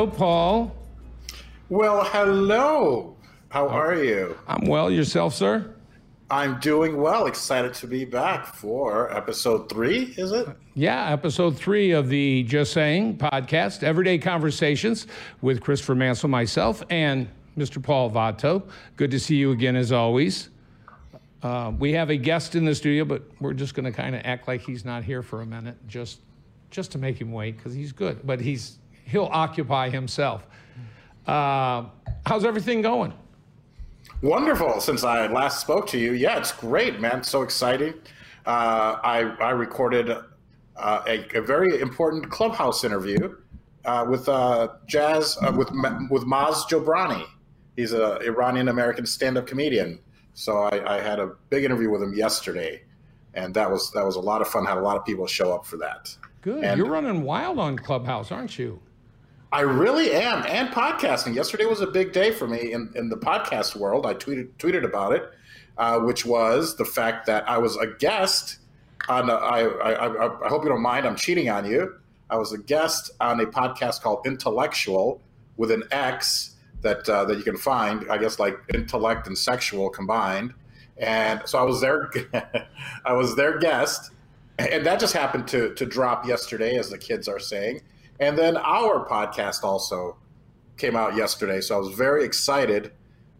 Hello, Paul. Well, hello. How are you? I'm well. Yourself, sir? I'm doing well. Excited to be back for episode three, is it? Yeah, episode three of the Just Saying podcast, Everyday Conversations with Christopher Mansell, myself, and Mr. Paul Vato. Good to see you again, as always. Uh, we have a guest in the studio, but we're just going to kind of act like he's not here for a minute, just just to make him wait, because he's good. But he's he'll occupy himself. Uh, how's everything going? Wonderful. Since I last spoke to you, yeah, it's great, man. So exciting. Uh, I I recorded uh, a, a, very important clubhouse interview uh, with uh, Jazz uh, with with Maz Jobrani. He's an Iranian American stand-up comedian. So I, I, had a big interview with him yesterday, and that was that was a lot of fun. Had a lot of people show up for that. Good. And You're running wild on Clubhouse, aren't you? I really am, and podcasting. Yesterday was a big day for me in, in the podcast world. I tweeted tweeted about it, uh, which was the fact that I was a guest on. A, I, I, I hope you don't mind. I'm cheating on you. I was a guest on a podcast called Intellectual with an X that uh, that you can find. I guess like intellect and sexual combined. And so I was their I was their guest, and that just happened to to drop yesterday, as the kids are saying. And then our podcast also came out yesterday. So I was very excited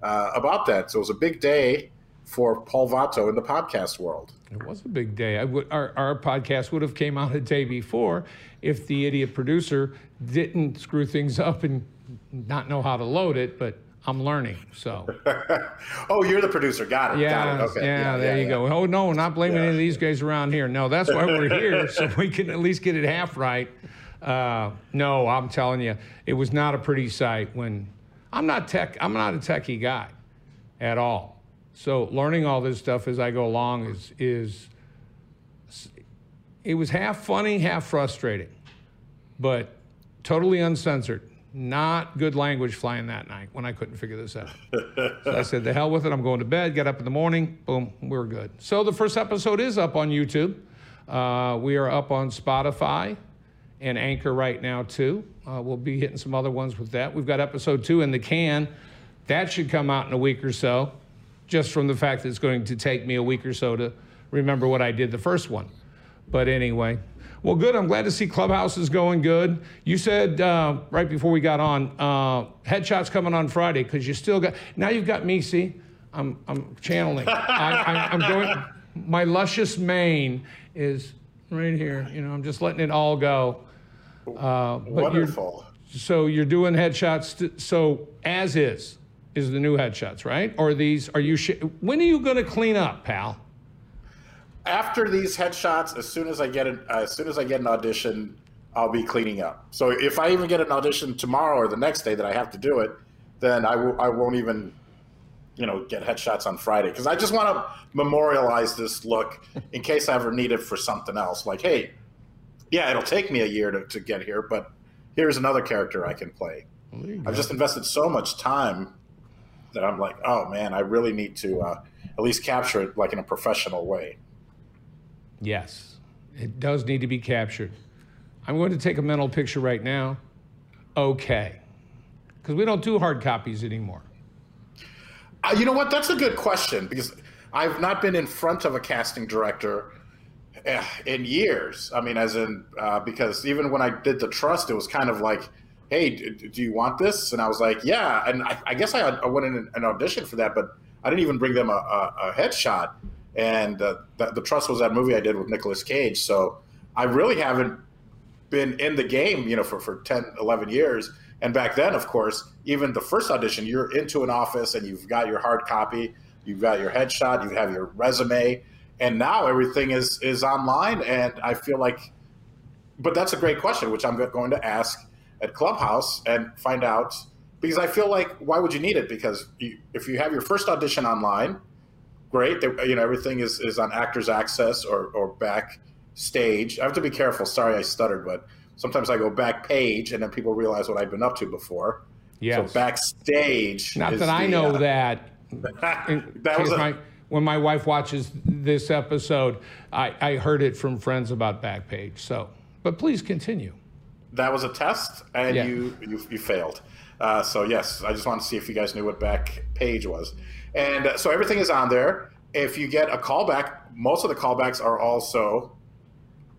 uh, about that. So it was a big day for Paul Vatto in the podcast world. It was a big day. our, our podcast would have came out a day before if the idiot producer didn't screw things up and not know how to load it, but I'm learning. So. oh, you're the producer. Got it. Yeah. Got it. Okay. Yeah, yeah, there yeah, you go. Oh no, we're not blaming any of these guys around here. No, that's why we're here, so we can at least get it half right. Uh, no, I'm telling you, it was not a pretty sight when I'm not tech. I'm not a techie guy at all. So learning all this stuff as I go along is is it was half funny, half frustrating, but totally uncensored. Not good language flying that night when I couldn't figure this out. so I said, the hell with it. I'm going to bed. Get up in the morning. Boom, we're good. So the first episode is up on YouTube. Uh, we are up on Spotify and Anchor right now, too. Uh, we'll be hitting some other ones with that. We've got episode two in the can. That should come out in a week or so, just from the fact that it's going to take me a week or so to remember what I did the first one. But anyway, well, good. I'm glad to see Clubhouse is going good. You said uh, right before we got on, uh, headshots coming on Friday because you still got. Now you've got me. See, I'm I'm channeling. I, am going. My luscious mane is right here. You know, I'm just letting it all go. Uh, Wonderful. You're, so you're doing headshots. so as is is the new headshots, right? Or these? Are you? Sh- when are you going to clean up, pal? After these headshots, as soon as I get an as soon as I get an audition, I'll be cleaning up. So if I even get an audition tomorrow or the next day that I have to do it, then I w- I won't even you know get headshots on Friday because I just want to memorialize this look in case I ever need it for something else. Like, hey, yeah, it'll take me a year to, to get here, but here's another character I can play. I've just invested so much time that I'm like, oh man, I really need to uh, at least capture it like in a professional way. Yes, it does need to be captured. I'm going to take a mental picture right now. Okay, because we don't do hard copies anymore. Uh, you know what? That's a good question because I've not been in front of a casting director in years. I mean, as in uh, because even when I did the trust, it was kind of like, "Hey, do you want this?" And I was like, "Yeah." And I, I guess I, I, went in an audition for that, but I didn't even bring them a, a, a headshot. And uh, the, the, trust was that movie I did with Nicolas Cage. So I really haven't been in the game, you know, for for 10, 11 years. And back then, of course, even the first audition, you're into an office and you've got your hard copy, you've got your headshot, you have your resume and now everything is is online and i feel like but that's a great question which i'm going to ask at clubhouse and find out because i feel like why would you need it? Because you, if you have your first audition online great you know everything is, is on actors access or, or backstage. I have to be careful. Sorry i stuttered but sometimes i go back page and then people realize what i've been up to before. Yeah so backstage not that the, i know uh, that. That was a, my, when my wife watches this episode, I, I heard it from friends about Backpage. So, but please continue. that was a test, and Yeah. you, you you failed. Uh, so yes, I just wanted to see if you guys knew what back page was, and uh, so everything is on there. If you get a callback, most of the callbacks are also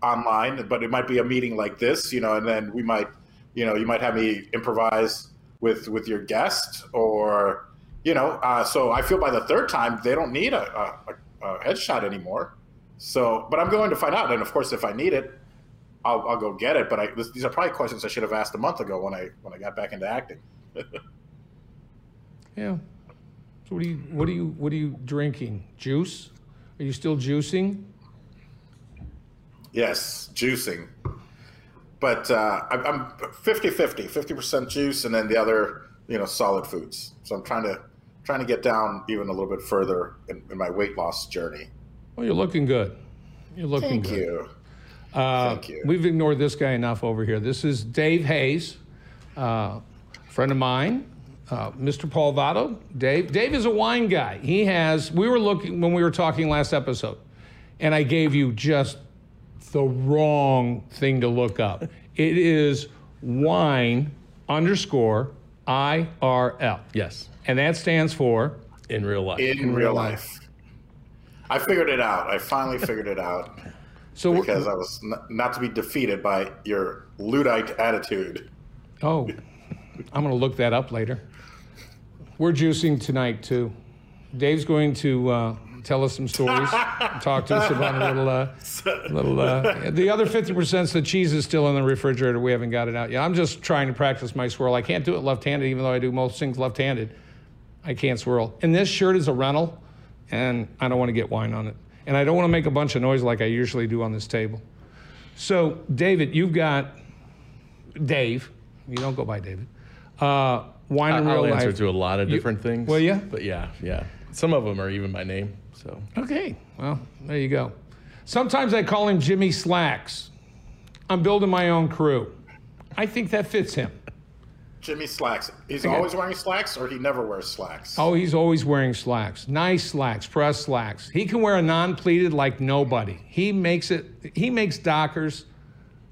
online, but it might be a meeting like this, you know, and then we might, you know, you might have me improvise with with your guest, or you know, uh, so I feel by the third time they don't need a, a, a headshot anymore. So, but I'm going to find out, and of course, if I need it, I'll, I'll go get it. But I, this, these are probably questions I should have asked a month ago when I when I got back into acting. Yeah. So what are you what are you what are you drinking? Juice? Are you still juicing? Yes, juicing. But uh, I'm I'm 50-50, 50% juice, and then the other, you know, solid foods. So I'm trying to trying to get down even a little bit further in, in my weight loss journey. Well, you're looking good. You're looking good. Thank good. you. Uh, Thank you. We've ignored this guy enough over here. This is Dave Hayes, uh, friend of mine, uh, Mr. Paul Votto. Dave. Dave is a wine guy. He has. We were looking when we were talking last episode, and I gave you just the wrong thing to look up. it is wine underscore IRL, Yes, and that stands for. in real life. In, real life. I figured it out. I finally figured it out So because I was n- not to be defeated by your Luddite attitude. Oh, I'm going to look that up later. We're juicing tonight too. Dave's going to uh, tell us some stories, talk to us about a little, uh, little. Uh, the other 50% the cheese is still in the refrigerator. We haven't got it out yet. I'm just trying to practice my swirl. I can't do it left-handed, even though I do most things left-handed. I can't swirl. And this shirt is a rental, and I don't want to get wine on it. And I don't want to make a bunch of noise like I usually do on this table. So, David, you've got Dave. You don't go by David. Uh, wine in real I'll real answer to a lot of different things. will ya? But yeah, yeah. Some of them are even my name. So Okay, well, there you go. Sometimes I call him Jimmy Slacks. I'm building my own crew. I think that fits him. Jimmy slacks. He's Okay. always wearing slacks, or he never wears slacks. Oh, he's always wearing slacks. Nice slacks, press slacks. He can wear a non-pleated like nobody. He makes it. He makes Dockers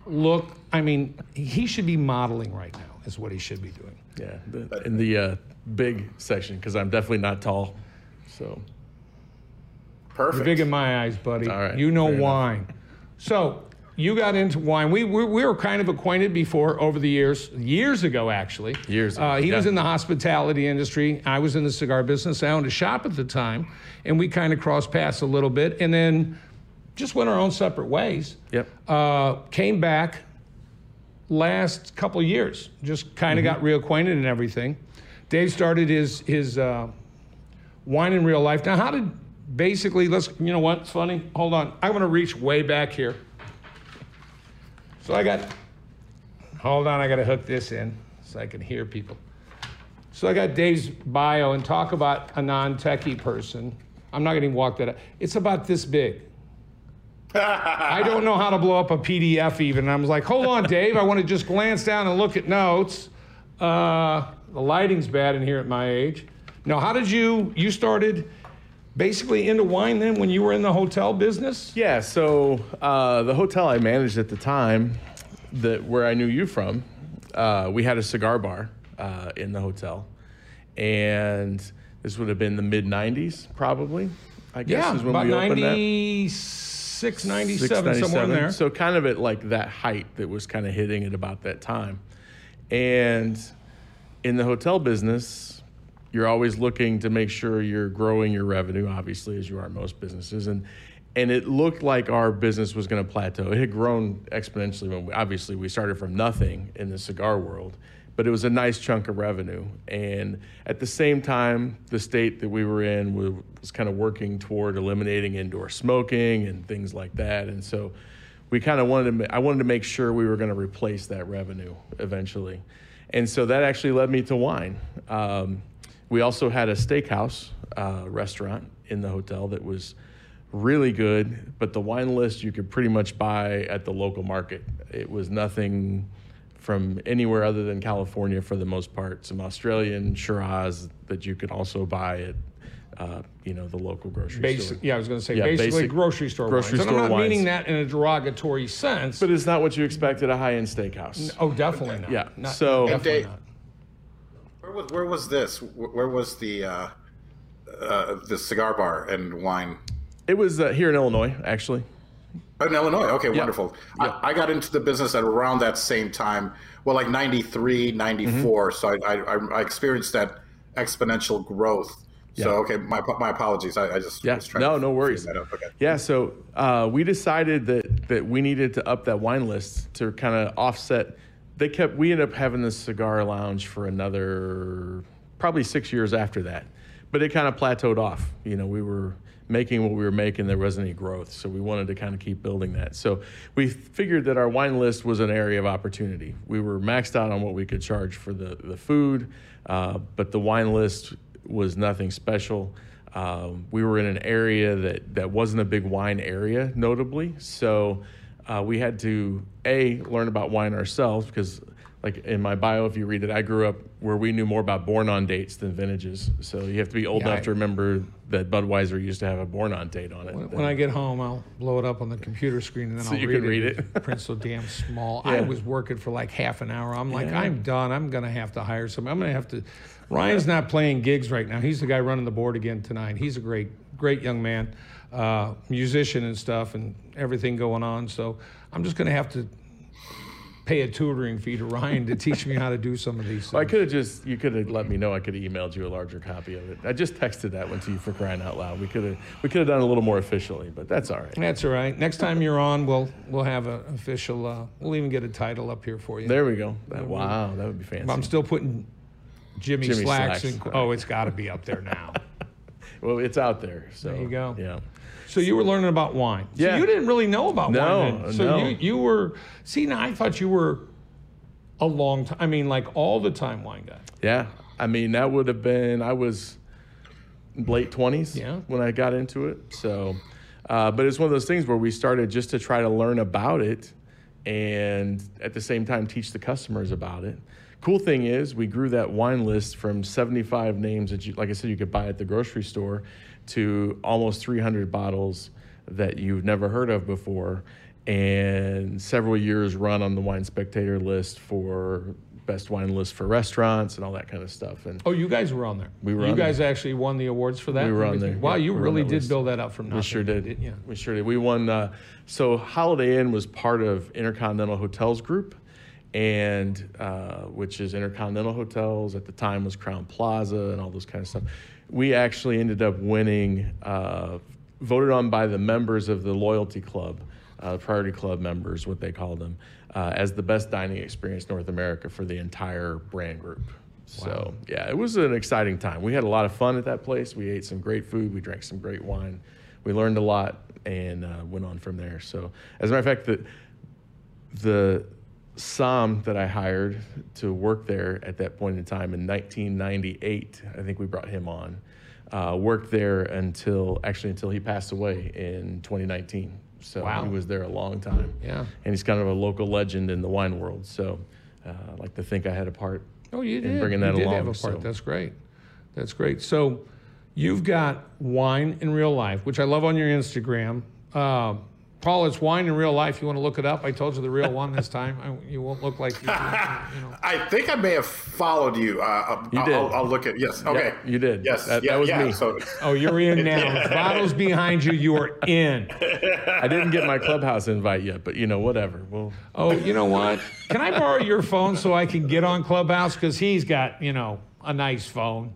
look. I mean, he should be modeling right now. Is what he should be doing. yeah, the, in the uh, big section because I'm definitely not tall. So Perfect. You're big in my eyes, buddy. All right, You know fair enough. wine. So you got into wine. We, we, we were kind of acquainted before over the years, years ago, actually. Years ago, Uh, he was in the hospitality industry. I was in the cigar business. I owned a shop at the time, and we kind of crossed paths a little bit, and then just went our own separate ways. yep. Uh, came back last couple years, just kind of got reacquainted and everything. Dave started his his uh, wine in real life. Now, how did basically? Let's you know what? It's funny. Hold on, I want to reach way back here. So I got. Hold on, I got to hook this in so I can hear people. So I got Dave's bio and talk about a non-techie person. I'm not going to even walk that up. It's about this big. I don't know how to blow up a PDF even. I was like, hold on, Dave. I want to just glance down and look at notes. Uh, the lighting's bad in here at my age. Now, how did you, you started basically into wine then when you were in the hotel business? Yeah, so uh, the hotel I managed at the time, that where I knew you from, uh, we had a cigar bar uh, in the hotel, and this would have been the mid '90s, probably. I guess Yeah, is when about we opened that. 96, 97, somewhere in there. So kind of at like that height that was kind of hitting at about that time. And in the hotel business, you're always looking to make sure you're growing your revenue, obviously, as you are most businesses. And and it looked like our business was going to plateau. It had grown exponentially when we, obviously we started from nothing in the cigar world, but it was a nice chunk of revenue. And at the same time, the state that we were in was, was kind of working toward eliminating indoor smoking and things like that. And so we kind of wanted to, I wanted to make sure we were going to replace that revenue eventually. And so that actually led me to wine. Um, we also had a steakhouse uh, restaurant in the hotel that was really good, but the wine list you could pretty much buy at the local market. It was nothing from anywhere other than California for the most part. Some Australian Shiraz that you could also buy at uh, you know, the local grocery Basic, store. yeah, I was going to say Yeah, basically basic grocery store grocery wines. store and I'm not wines. meaning that in a derogatory sense. But it's not what you expect at a high end steakhouse. oh, definitely not. Yeah, Not- so- definitely Dave- not. Where was where was this? Where was the uh, uh, the cigar bar and wine? It was uh, here in Illinois, actually. Oh, in Illinois. Okay, wonderful. I, I got into the business at around that same time. Well, like 93, 94. So I, I, I experienced that exponential growth. So, okay, my, my apologies. I, I just Yeah, was trying no, to no worries. Okay. Yeah, so uh, we decided that that we needed to up that wine list to kind of offset. They kept. We ended up having the cigar lounge for another probably six years after that, but it kind of plateaued off. You know, we were making what we were making. There wasn't any growth, so we wanted to kind of keep building that. So we figured that our wine list was an area of opportunity. We were maxed out on what we could charge for the the food, uh, but the wine list was nothing special. Um, we were in an area that, that wasn't a big wine area, notably. So uh, we had to a learn about wine ourselves because, like in my bio, if you read it, I grew up where we knew more about born on dates than vintages. So you have to be old Yeah, enough I- to remember that Budweiser used to have a born on date on it. When I get home, I'll blow it up on the computer screen and then So I'll you read can read it. it. Print so damn small. I was working for like half an hour. I'm like, Yeah. I'm done. I'm gonna have to hire somebody. I'm gonna have to. Ryan's not playing gigs right now. He's the guy running the board again tonight. He's a great, great young man, uh, musician and stuff, and everything going on. So I'm just gonna have to pay a tutoring fee to Ryan to teach me how to do some of these things. I could have just, you could have let me know. I could have emailed you a larger copy of it. I just texted that one to you for crying out loud. We could have, we could have done it a little more officially, but that's all right. That's all right. Next time you're on, we'll we'll have an official. Uh, we'll even get a title up here for you. There we go. That, wow, that would be fancy. I'm still putting Jimmy, Jimmy Slacks. Slacks, in, right. oh, it's got to be up there now. Well, it's out there. So There you go. Yeah. So you were learning about wine. So Yeah. you didn't really know about No, wine. Then. So no. you you were see now I thought you were a long time. I mean, like all the time wine guy. Yeah. I mean, that would have been, I was late 20s Yeah. when I got into it. So, uh, but it's one of those things where we started just to try to learn about it and at the same time teach the customers about it. Cool thing is, we grew that wine list from 75 names that you, like I said, you could buy at the grocery store to almost 300 bottles that you've never heard of before, and several years run on the Wine Spectator list for best wine list for restaurants and all that kind of stuff. And Oh, you guys were on there. We were You guys actually won the awards for that. We were on there. Wow, Yeah, you we were on really did list. build that up from nothing. We sure did. didn't? We sure did. We won. Uh, so Holiday Inn was part of Intercontinental Hotels Group, and uh, which is Intercontinental Hotels at the time was Crowne Plaza and all those kind of stuff. We actually ended up winning, uh, voted on by the members of the loyalty club, uh, Priority Club members, what they call them, uh, as the best dining experience North America for the entire brand group. So yeah, it was an exciting time. We had a lot of fun at that place. We ate some great food. We drank some great wine. We learned a lot and uh, went on from there. So as a matter of fact, the the Som that I hired to work there at that point in time in 1998, I think we brought him on. Uh, worked there until actually until he passed away in 2019. So Wow. he was there a long time. Yeah. And he's kind of a local legend in the wine world. So uh, I like to think I had a part Oh, you did. bringing that you did along, have a part. so. That's great. That's great. So, you've got wine in real life, which I love on your Instagram. Uh, Paul, it's wine in real life. You want to look it up? I told you the real one this time. I, you won't look like you, you know. I think I may have followed you. Uh, You I'll, did. I'll, I'll look at yes. Okay, you did. Yes, That- yeah, that was yeah. me. So Oh, you're in now. Bottles behind you. You are in. I didn't get my clubhouse invite yet, but you know, whatever. Well, Oh, you know what? Can I borrow your phone so I can get on Clubhouse? Because he's got, you know, a nice phone.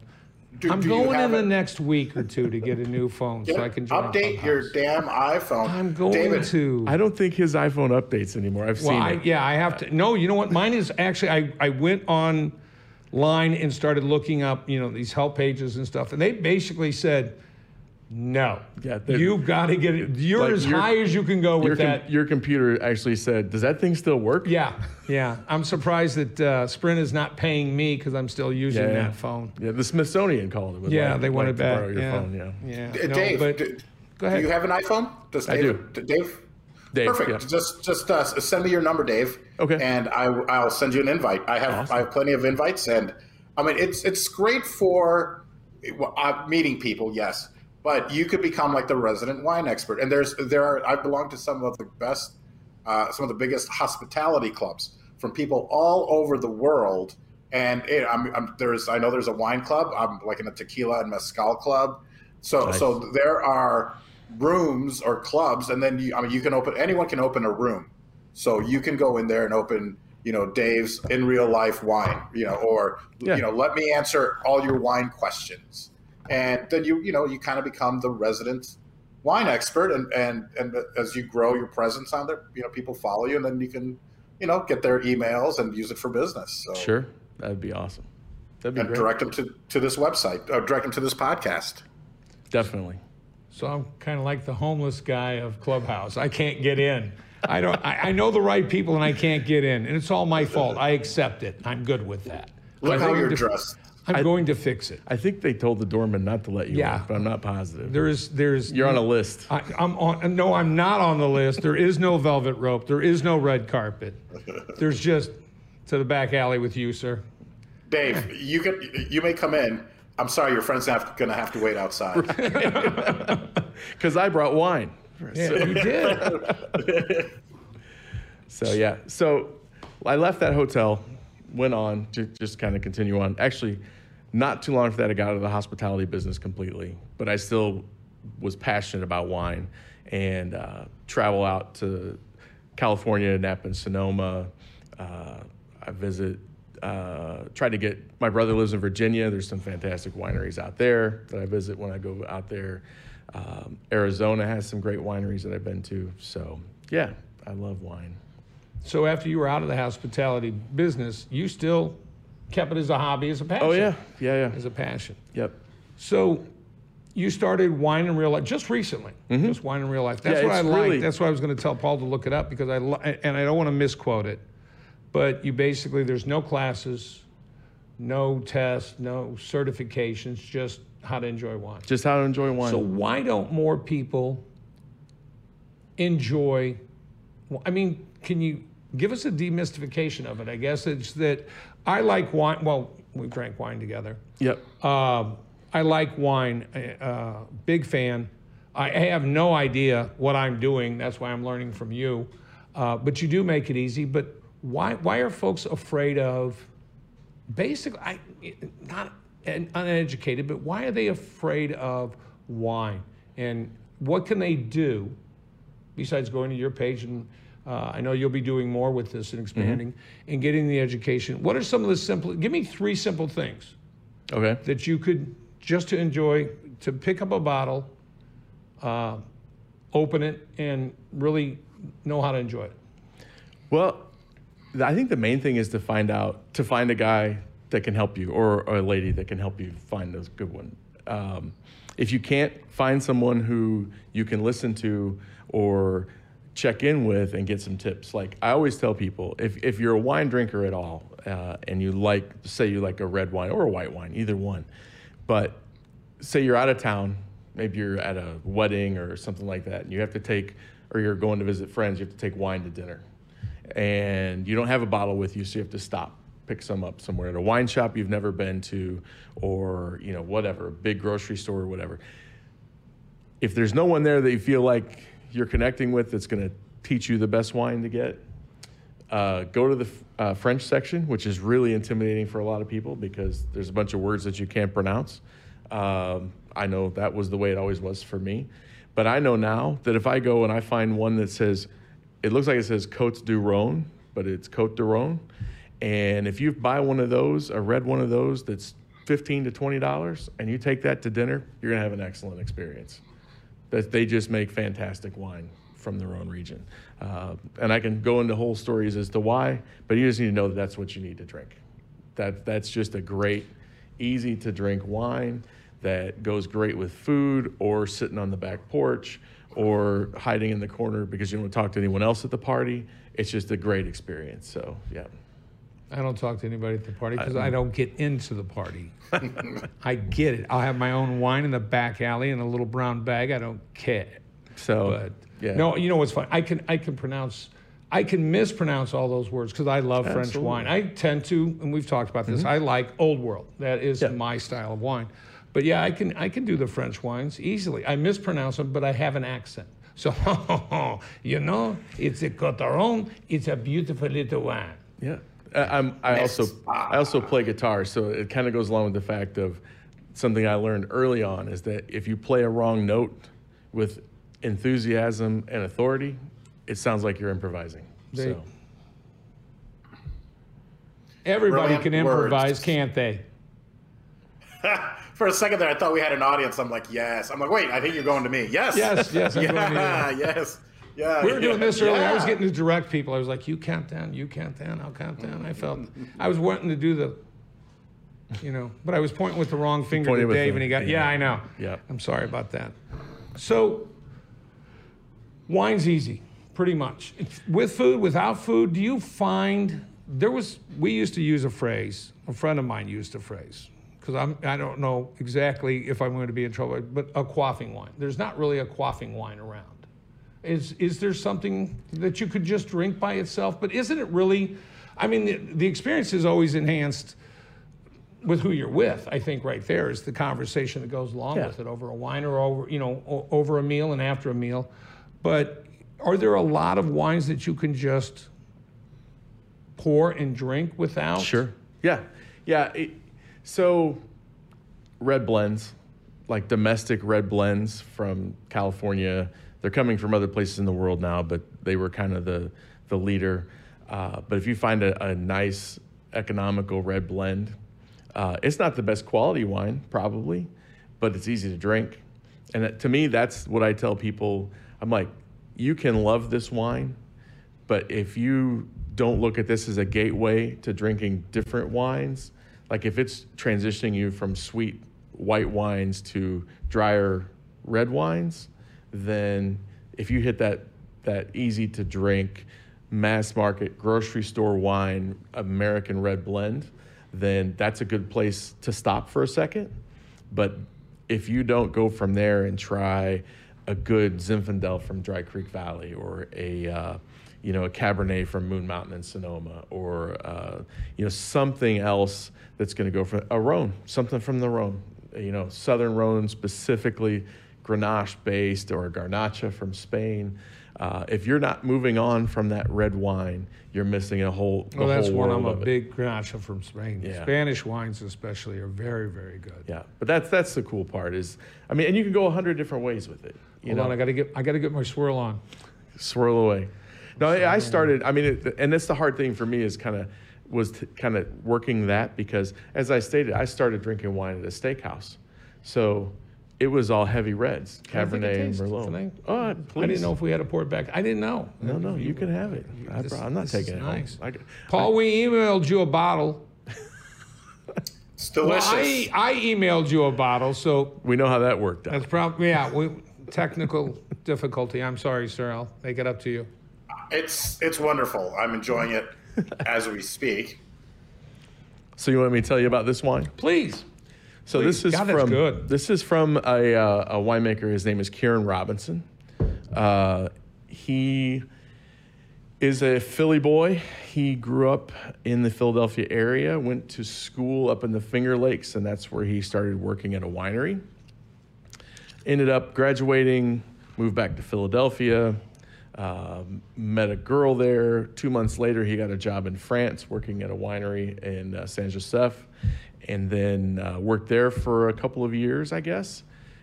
Do, I'm do going in have the next week or two to get a new phone so I can join update Clubhouse. your damn iPhone. I'm going David, to. I don't think his iPhone updates anymore. I've Well, seen I, it. yeah, I have to. No, you know what? Mine is actually. I I went online and started looking up, you know, these help pages and stuff, and they basically said, no, Yeah, they're- you've got to get it. You're Like, as your- high as you can go with Your, com- that. your computer actually said, "Does that thing still work?" Yeah, yeah. I'm surprised that uh, Sprint is not paying me because I'm still using Yeah. that phone. Yeah, the Smithsonian called it. would Yeah, like- they wanted like to borrow your yeah. phone. Yeah, yeah. Uh, No, Dave, but do, go ahead. do you have an iPhone? Does I Dave, do. Dave? Dave. Perfect. yeah. Just just uh, send me your number, Dave. Okay. And I I'll send you an invite. I have I have plenty of invites, and I mean it's it's great for well, uh, meeting people, yes, but you could become like the resident wine expert. And there's there are I belong to some of the best, uh, some of the biggest hospitality clubs from people all over the world. And it, I'm, I'm, there's I know there's a wine club. I'm like in a tequila and mezcal club. So Nice. so there are rooms or clubs, and then you I mean you can open anyone can open a room. So you can go in there and open, you know, Dave's in real life wine, you know, or Yeah. you know, let me answer all your wine questions, and then you, you know, you kind of become the resident wine expert, and and and as you grow your presence on there, you know, people follow you, and then you can, you know, get their emails and use it for business. So, Sure, that'd be awesome. That'd be and great. direct them to to this website, or direct them to this podcast. Definitely. So I'm kind of like the homeless guy of Clubhouse. I can't get in. I don't. I, I know the right people and I can't get in, and it's all my fault. I accept it. I'm good with that. Look how you're to- dressed. I'm going to fix it. I think they told the doorman not to let you Yeah. in, but I'm not positive. There is. There's. You're on a list. I, I'm on. No, I'm not on the list. There is no velvet rope. There is no red carpet. There's just to the back alley with you, sir. Dave, you can you may come in. I'm sorry, your friend's have, gonna have to wait outside. Because I brought wine. Yeah, you did. So yeah, so I left that hotel, went on to just kind of continue on. Actually, not too long after that, I got out of the hospitality business completely, but I still was passionate about wine and uh, travel out to California, Napa, and Sonoma. Uh, I visit. Uh, try to get my brother lives in Virginia. There's some fantastic wineries out there that I visit when I go out there. Um, Arizona has some great wineries that I've been to. So yeah, I love wine. So after you were out of the hospitality business, you still kept it as a hobby, as a passion. Oh yeah, yeah, yeah. As a passion. Yep. So you started wine in real life just recently. Just wine in real life. That's Mm-hmm. Yeah, what I like. really- That's why I was going to tell Paul to look it up because I li- and I don't want to misquote it, but you basically there's no classes, no tests, no certifications, just how to enjoy wine. Just how to enjoy wine. So why don't more people enjoy? I mean, can you give us a demystification of it? I guess it's that I like wine. Well, we've drank wine together. yep. Um, I like wine. Uh, big fan. I have no idea what I'm doing. That's why I'm learning from you. Uh, but you do make it easy. But why? Why are folks afraid of? Basically, I not un- uneducated, but why are they afraid of wine? And what can they do besides going to your page and uh, I know you'll be doing more with this and expanding and getting the education. What are some of the simple? Give me three simple things Okay. that you could just to enjoy to pick up a bottle uh, open it and really know how to enjoy it Well, I think the main thing is to find out to find a guy that can help you or, or a lady that can help you find a good one. Um, if you can't find someone who you can listen to or check in with and get some tips, like I always tell people, if, if you're a wine drinker at all uh, and you like, say you like a red wine or a white wine, either one, but say you're out of town, maybe you're at a wedding or something like that, and you have to take, or you're going to visit friends, you have to take wine to dinner. And you don't have a bottle with you, so you have to stop, pick some up somewhere at a wine shop you've never been to, or, you know, whatever, a big grocery store or whatever. If there's no one there that you feel like you're connecting with that's going to teach you the best wine to get, uh, go to the uh, French section, which is really intimidating for a lot of people because there's a bunch of words that you can't pronounce. Um, I know that was the way it always was for me. But I know now that if I go and I find one that says, it looks like it says Cote du Rhone, but it's Cote du Rhone. And if you buy one of those, a red one of those that's 15 to $20, and you take that to dinner, you're going to have an excellent experience that they just make fantastic wine from their own region. Uh, and I can go into whole stories as to why, but you just need to know that that's what you need to drink. That that's just a great, easy to drink wine that goes great with food or sitting on the back porch or hiding in the corner because you don't want to talk to anyone else at the party. It's just a great experience. So yeah. I don't talk to anybody at the party because I, don't get into the party i get it i'll have my own wine in the back alley in a little brown bag i don't care So but yeah. no you know what's fun i can i can pronounce i can mispronounce all those words because i love french wine i tend to and we've talked about this mm-hmm. i like old world that is Yeah. my style of wine But yeah, I can I can do the French wines easily. I mispronounce them, but I have an accent. So you know, it's a Coteron. It's a beautiful little wine. Yeah. I, I'm, I also I also play guitar, so it kind of goes along with the fact of something I learned early on is that if you play a wrong note with enthusiasm and authority, it sounds like you're improvising. They- so Everybody Brilliant can words. improvise, can't they? For a second there, I thought we had an audience. I'm like, yes. I'm like, wait, I think you're going to me. Yes. Yes, yes, I'm yeah, yes. Yeah. We were doing yeah, this earlier. I was getting to direct people. I was like, "You count down, you count down, I'll count down." I felt I was wanting to do the, you know, but I was pointing with the wrong finger to Dave, the- and he got. Yeah, yeah. I know. Yeah. I'm sorry about that. So, wine's easy, pretty much. It's- With food, without food, do you find there was? We used to use a phrase. A friend of mine used a phrase because I'm. I don't know exactly if I'm going to be in trouble, but a quaffing wine. There's not really a quaffing wine around. Is is there something that you could just drink by itself? But isn't it really? I mean, the, the experience is always enhanced with who you're with. I think right there is the conversation that goes along Yeah. with it over a wine or over you know o- over a meal and after a meal. But are there a lot of wines that you can just pour and drink without? Sure. Yeah. Yeah. it- so, red blends, like domestic red blends from California, they're coming from other places in the world now, but they were kind of the, the leader. Uh, but if you find a, a nice economical red blend, uh, it's not the best quality wine, probably, but it's easy to drink. And that, to me, that's what I tell people. I'm like, you can love this wine, but if you don't look at this as a gateway to drinking different wines, like if it's transitioning you from sweet white wines to drier red wines, then if you hit that that easy to drink mass market grocery store wine American red blend, then that's a good place to stop for a second. But if you don't go from there and try a good Zinfandel from Dry Creek Valley or a uh, you know a Cabernet from Moon Mountain in Sonoma or uh, you know something else that's going to go from a Rhone, something from the Rhone, you know Southern Rhone specifically Grenache based or a Garnacha from Spain. Uh, if you're not moving on from that red wine, you're missing a whole. Well, that's whole one I'm a big Grenache from Spain. Yeah. Spanish wines, especially, are very, very good. Yeah, but that's that's the cool part is, I mean, and you can go a hundred different ways with it. You Hold know, on, I got to get I got to get my swirl on. swirl away. No, I I started. I mean, it, and that's the hard thing for me is kind of was kind of working that because as I stated, I started drinking wine at a steakhouse, so it was all heavy reds, I Cabernet and? Merlot. Can oh, I? Oh, please. I didn't know if we had to pour it back. I didn't know. No, no, you can have it. I, This- am not this taking is it home. I, Paul, we emailed you a bottle. It's Well, delicious. I, I emailed you a bottle, so we know how that worked out. that's probably yeah. We, technical difficulty. I'm sorry, sir. I'll make it up to you. It's it's wonderful. I'm enjoying it as we speak. So you want me to tell you about this wine? Please. So Please. this is God, from good. this is from a, uh, a winemaker. His name is Kieran Robinson. Uh, he is a Philly boy. He grew up in the Philadelphia area, went to school up in the Finger Lakes, and that's where he started working at a winery. Ended up graduating, moved back to Philadelphia, um, met a girl there. Two months later, he got a job in France working at a winery in uh, Saint Joseph, and then uh, worked there for a couple of years, I guess,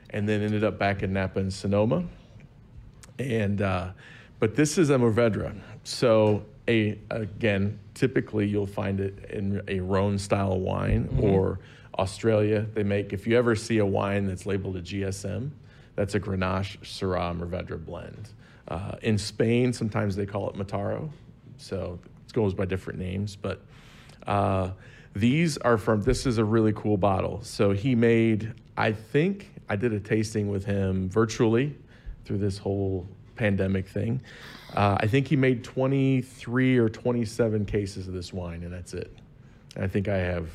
and then ended up back in Napa and Sonoma. And uh, but this is a Mourvedre, so a again typically you'll find it in a Rhone style wine or Australia. They make if you ever see a wine that's labeled a GSM, that's a Grenache Syrah Mourvedre blend. Uh, in Spain, sometimes they call it Mataro, so it goes by different names. But uh, these are from. This is a really cool bottle. So he made. I think I did a tasting with him virtually through this whole pandemic thing. Uh, I think he made 23 or 27 cases of this wine, and that's it. And I think I have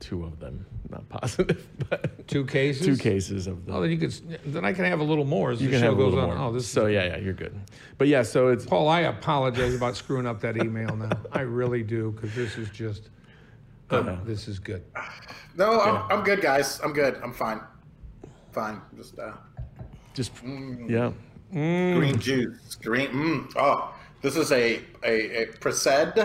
two of them. Not positive, but Two cases. two cases of them. Oh, then you could. Then I can have a little more as you the show goes on. more. Oh, this so yeah, yeah, you're good. But yeah, so it's Paul, I apologize about screwing up that email. Now I really do because this is just. Oh, this is good. No, I'm, I'm good, guys. I'm good. I'm fine. Fine. Just uh, Just yeah. green juice. Green. Mm, oh, this is a a, a Presed.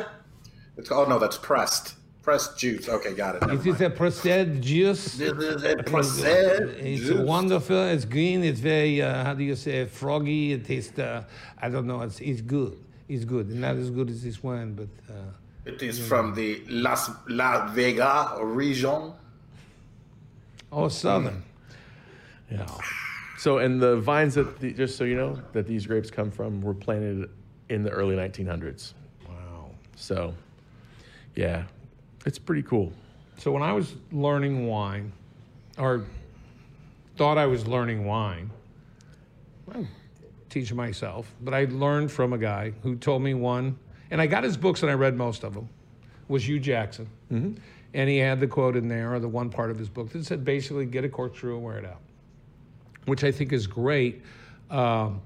It's oh no, that's pressed. Pressed juice. Okay, got it. Never It is mind. a processed juice. This is a It's juice. wonderful. It's green. It's very, uh, how do you say, froggy. It tastes, uh, I don't know. It's, it's good. It's good. Not as good as this one, but uh, It is hmm. from the Las La Vega region. oh, southern. Hmm. Yeah. So, and the vines that, the, just so you know, that these grapes come from were planted in the early 1900s. Wow. So, yeah, it's pretty cool. So when I was learning wine, or thought I was learning wine, I teach myself, but I learned from a guy who told me one, and I got his books and I read most of them, was Hugh Jackson. And he had the quote in there, or the one part of his book that said basically get a corkscrew and wear it out, which I think is great. Um,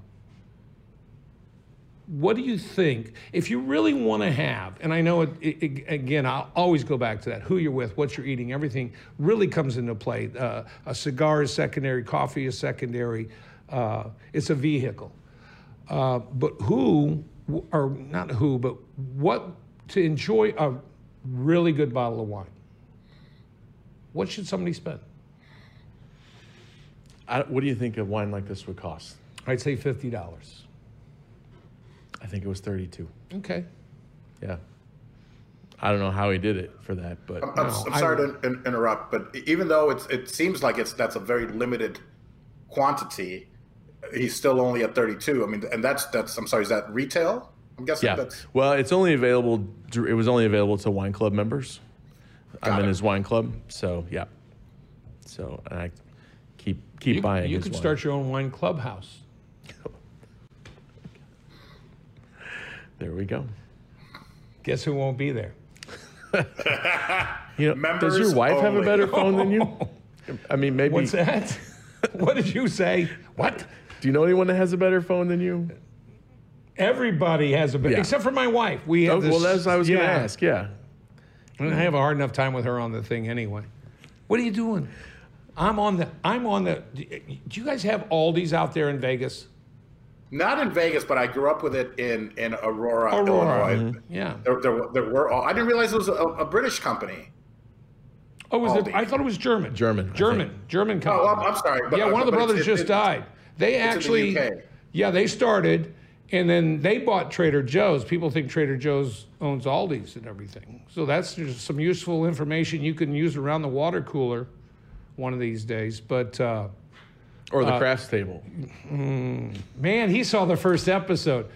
what do you think if you really want to have and i know it, it, it- again i'll always go back to that who you're with what you're eating everything really comes into play uh, a cigar is secondary coffee is secondary uh, it's a vehicle uh, but who or not who but what to enjoy a really good bottle of wine what should somebody spend I, what do you think a wine like this would cost? i'd say $50 I think it was 32. okay Yeah. I don't know how he did it for that, but I'm, I'm, No, I'm I- sorry to in, interrupt, but even though it's it seems like it's that's a very limited quantity, he's still only at 32. I mean, and that's that's I'm sorry, is that retail? I'm guessing yeah. that's Well, it's only available. It was only available to wine club members. I'm Got in his wine club, so yeah. So and I keep keep you, buying. you his could wine. start your own wine clubhouse There we go. guess who won't be there You know, does your wife have a better phone than you? I mean, maybe. What's that? what did you say? What? Do you know anyone that has a better phone than you? Everybody has a better, Yeah. except for my wife. We Oh, have this. well, that's what I was going to ask. Yeah. And I have a hard enough time with her on the thing anyway. What are you doing? I'm on the. I'm on the. Do you guys have Aldi's out there in Vegas? not in Vegas, but I grew up with it in in Aurora, Aurora. Illinois. Mm-hmm. Yeah. There, there, were- there were all. I didn't realize it was a, a British company. Oh, was it? I thought it was German. German, German. German company. Oh, I'm, I'm sorry. But, yeah, one of the brothers it's- just it- died. They the actually, UK. yeah, they started, and then they bought Trader Joe's. People think Trader Joe's owns Aldi's and everything. So that's just some useful information you can use around the water cooler one of these days. But uh, Or the crafts table. man, he saw the first episode.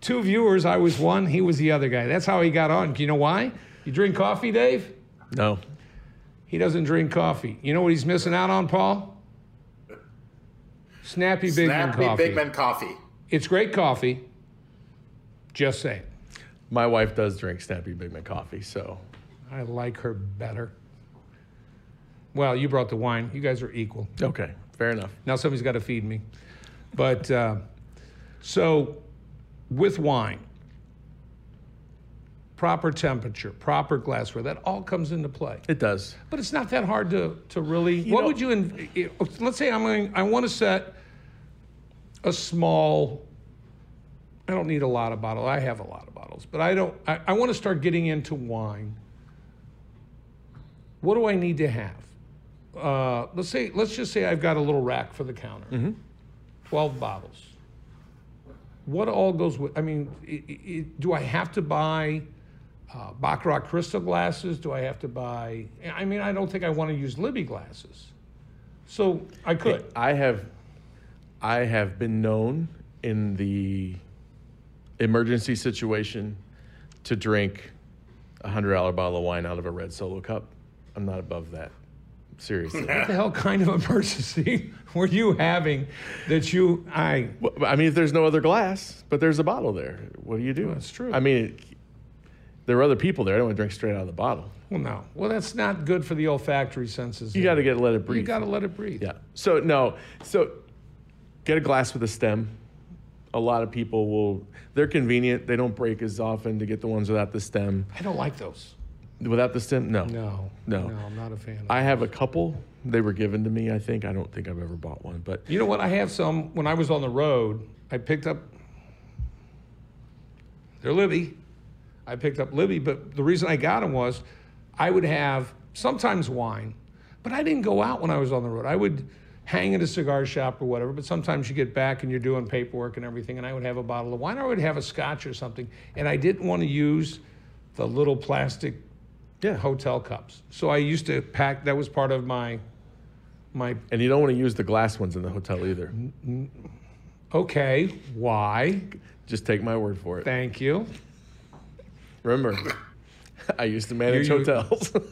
Two viewers, I was one, he was the other guy. That's how he got on. Do you know why? You drink coffee, Dave? No. He doesn't drink coffee. You know what he's missing out on, Paul? Snappy Big Man Snappy coffee. Big Man coffee. It's great coffee. Just saying. My wife does drink Snappy Big Man coffee, so I like her better. Well, you brought the wine. You guys are equal. okay, fair enough. Now somebody's got to feed me. But uh, so with wine, proper temperature, proper glassware, that all comes into play. It does. But it's not that hard to, to really. what know- would you? In, i- let's say I'm going. I want to set a small. I don't need a lot of bottles. I have a lot of bottles, but I don't. I, I want to start getting into wine. What do I need to have? Uh, let's say. Let's just say I've got a little rack for the counter. Twelve bottles. What all goes with? I mean, i i do I have to buy? uh, Baccarat crystal glasses? Do I have to buy? I mean, I don't think I want to use Libbey glasses. So I could. I have, I have been known in the emergency situation to drink a hundred dollar bottle of wine out of a red solo cup. I'm not above that. Seriously. What the hell kind of emergency were you having that you? I. Well, I mean, if there's no other glass, but there's a bottle there, what do you do? That's true. I mean, it, there are other people there. I don't want to drink straight out of the bottle. Well, no. Well, that's not good for the olfactory senses. You got to get let it breathe. You got to let it breathe. Yeah. So no. So get a glass with a stem. A lot of people will. They're convenient. They don't break as often to get the ones without the stem. I don't like those. Without the stem, no. No, No. no, I'm not a fan. Of I have a couple. They were given to me. I think. I don't think I've ever bought one, but You know what? I have some. When I was on the road, I picked up. They're Libbey. I picked up Libbey, but the reason I got them was I would have sometimes wine, but I didn't go out when I was on the road. I would hang at a cigar shop or whatever, but sometimes you get back and you're doing paperwork and everything, and I would have a bottle of wine or I would have a scotch or something, and I didn't want to use the little plastic yeah. hotel cups. So I used to pack, that was part of my. My And you don't want to use the glass ones in the hotel either. okay, why? Just take my word for it. Thank you. Remember, I used to manage You- you- hotels.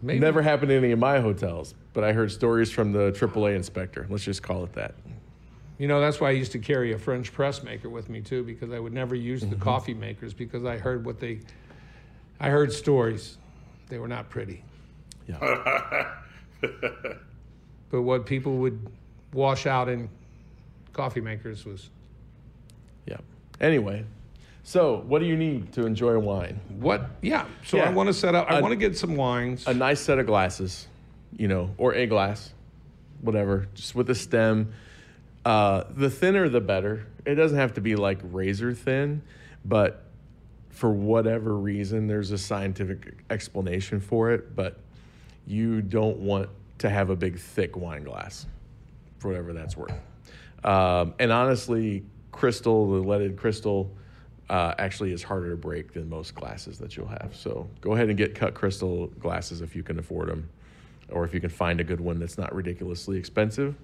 Maybe. Never happened in any of my hotels, but I heard stories from the AAA inspector. Let's just call it that. You know, that's why I used to carry a French press maker with me too, because I would never use the mm-hmm. coffee makers because I heard what they, I heard stories. They were not pretty. Yeah. But what people would wash out in coffee makers was Yeah. Anyway, so what do you need to enjoy wine? what? Yeah. So I want to set up. I want to get some wines. A nice set of glasses, you know, or a glass, whatever, just with a stem. Uh, the thinner, the better. It doesn't have to be like razor thin, but for whatever reason, there's a scientific explanation for it. But you don't want to have a big, thick wine glass, for whatever that's worth. Um, and honestly, crystal, the leaded crystal, uh, actually is harder to break than most glasses that you'll have. So go ahead and get cut crystal glasses if you can afford them, or if you can find a good one that's not ridiculously expensive,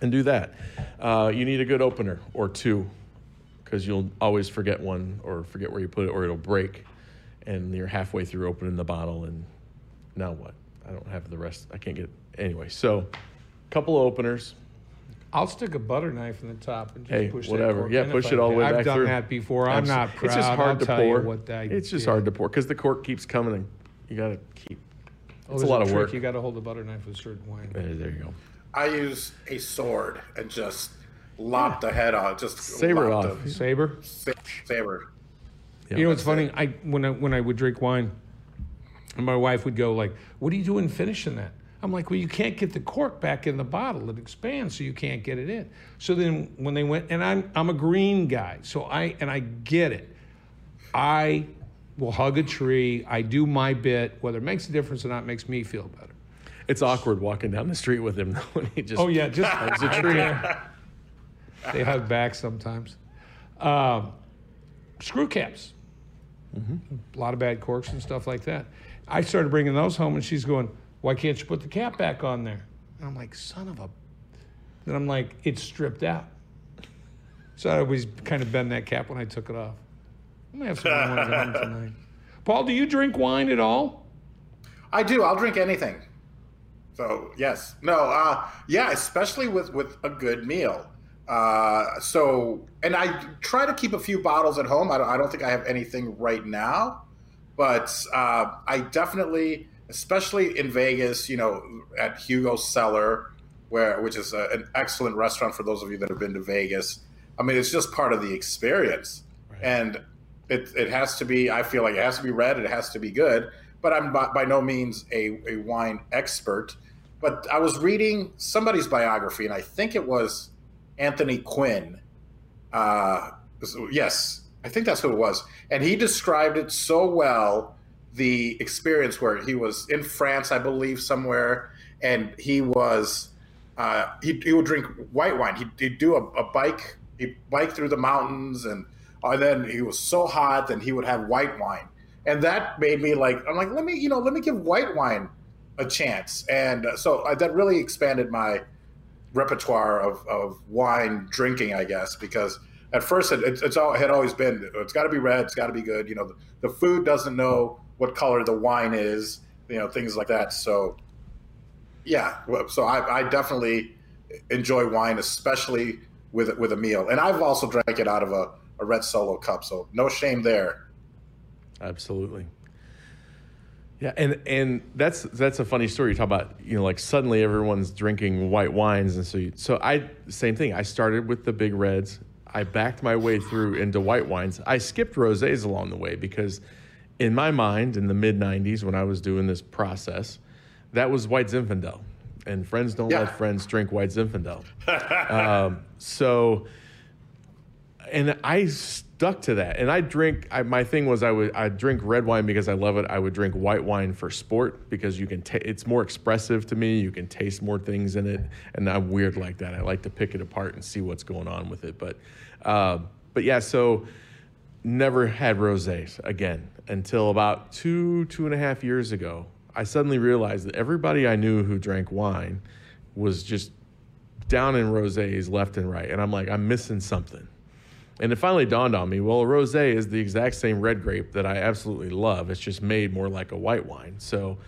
and do that. Uh, you need a good opener or two, because you'll always forget one or forget where you put it, or it'll break, and you're halfway through opening the bottle, and now what? I don't have the rest. I can't get anyway. So, couple of openers. I'll stick a butter knife in the top and just Hey, push whatever. That cork Yeah, in if push it all the can. way I've back done through. that before. I'm not proud. It's just hard I'll to pour. What it's just did. hard to pour because the cork keeps coming and you got to keep. Oh, It's a there's lot of work. You got to hold the butter knife with certain wine. There, there you go. I use a sword and just lop the head off. Just Saber lop off. the- Saber. sa- saber. Yeah. you know what's funny? I when I when I would drink wine, and my wife would go like, "What are you doing finishing that?" I'm like, "Well, you can't get the cork back in the bottle; it expands, so you can't get it in." So then when they went, and I'm I'm a green guy, so I and I get it. I will hug a tree. I do my bit, whether it makes a difference or not, makes me feel better. It's awkward walking down the street with him when he just Oh yeah, just hugs a tree. they hug back sometimes. Um, screw caps, a lot of bad corks and stuff like that. I started bringing those home, and she's going, "Why can't you put the cap back on there?" And I'm like, "Son of a." Then I'm like, "It's stripped out." So I always kind of bend that cap when I took it off. I'm gonna have some wine at home tonight. Paul, do you drink wine at all? I do. I'll drink anything. So yes, no, uh, yeah, especially with with a good meal. Uh, so, and I try to keep a few bottles at home. I don't, I don't think I have anything right now, but uh, I definitely, especially in Vegas, you know, at Hugo's Cellar, where which is a, an excellent restaurant for those of you that have been to Vegas. I mean, it's just part of the experience, and it it has to be. I feel like it has to be red. It has to be good. But I'm by, by no means a, a wine expert. But I was reading somebody's biography, and I think it was Anthony Quinn. Uh, yes, I think that's who it was. And he described it so well the experience where he was in France, I believe, somewhere, and he was uh, he, he would drink white wine. He'd, he'd do a, a bike, he'd bike through the mountains, and, and then he was so hot, then he would have white wine, and that made me like I'm like let me you know let me give white wine a chance, and uh, so uh, that really expanded my repertoire of, of wine drinking, I guess, because at first it, it's, it's all, it had always been it's got to be red, it's got to be good. You know, the, the food doesn't know what color the wine is, you know, things like that. So, yeah, so I, I definitely enjoy wine, especially with with a meal, and I've also drank it out of a, a red solo cup, so no shame there. Absolutely. Yeah, and and that's that's a funny story. You talk about you know like suddenly everyone's drinking white wines, and so you, so I same thing. I started with the big reds. I backed my way through into white wines. I skipped rosés along the way because in my mind, in the mid '90s, when I was doing this process, that was White Zinfandel, and friends don't Yeah. let friends drink White Zinfandel. um, so, and I stuck to that. And I drink. I, my thing was I would I drink red wine because I love it. I would drink white wine for sport because you can. ta it's more expressive to me. You can taste more things in it, and I'm weird like that. I like to pick it apart and see what's going on with it. But, uh, but yeah. So, never had rosés again until about two two and a half years ago. I suddenly realized that everybody I knew who drank wine was just down in rosés left and right, and I'm like, I'm missing something. And it finally dawned on me, well, a rosé is the exact same red grape that I absolutely love. It's just made more like a white wine. So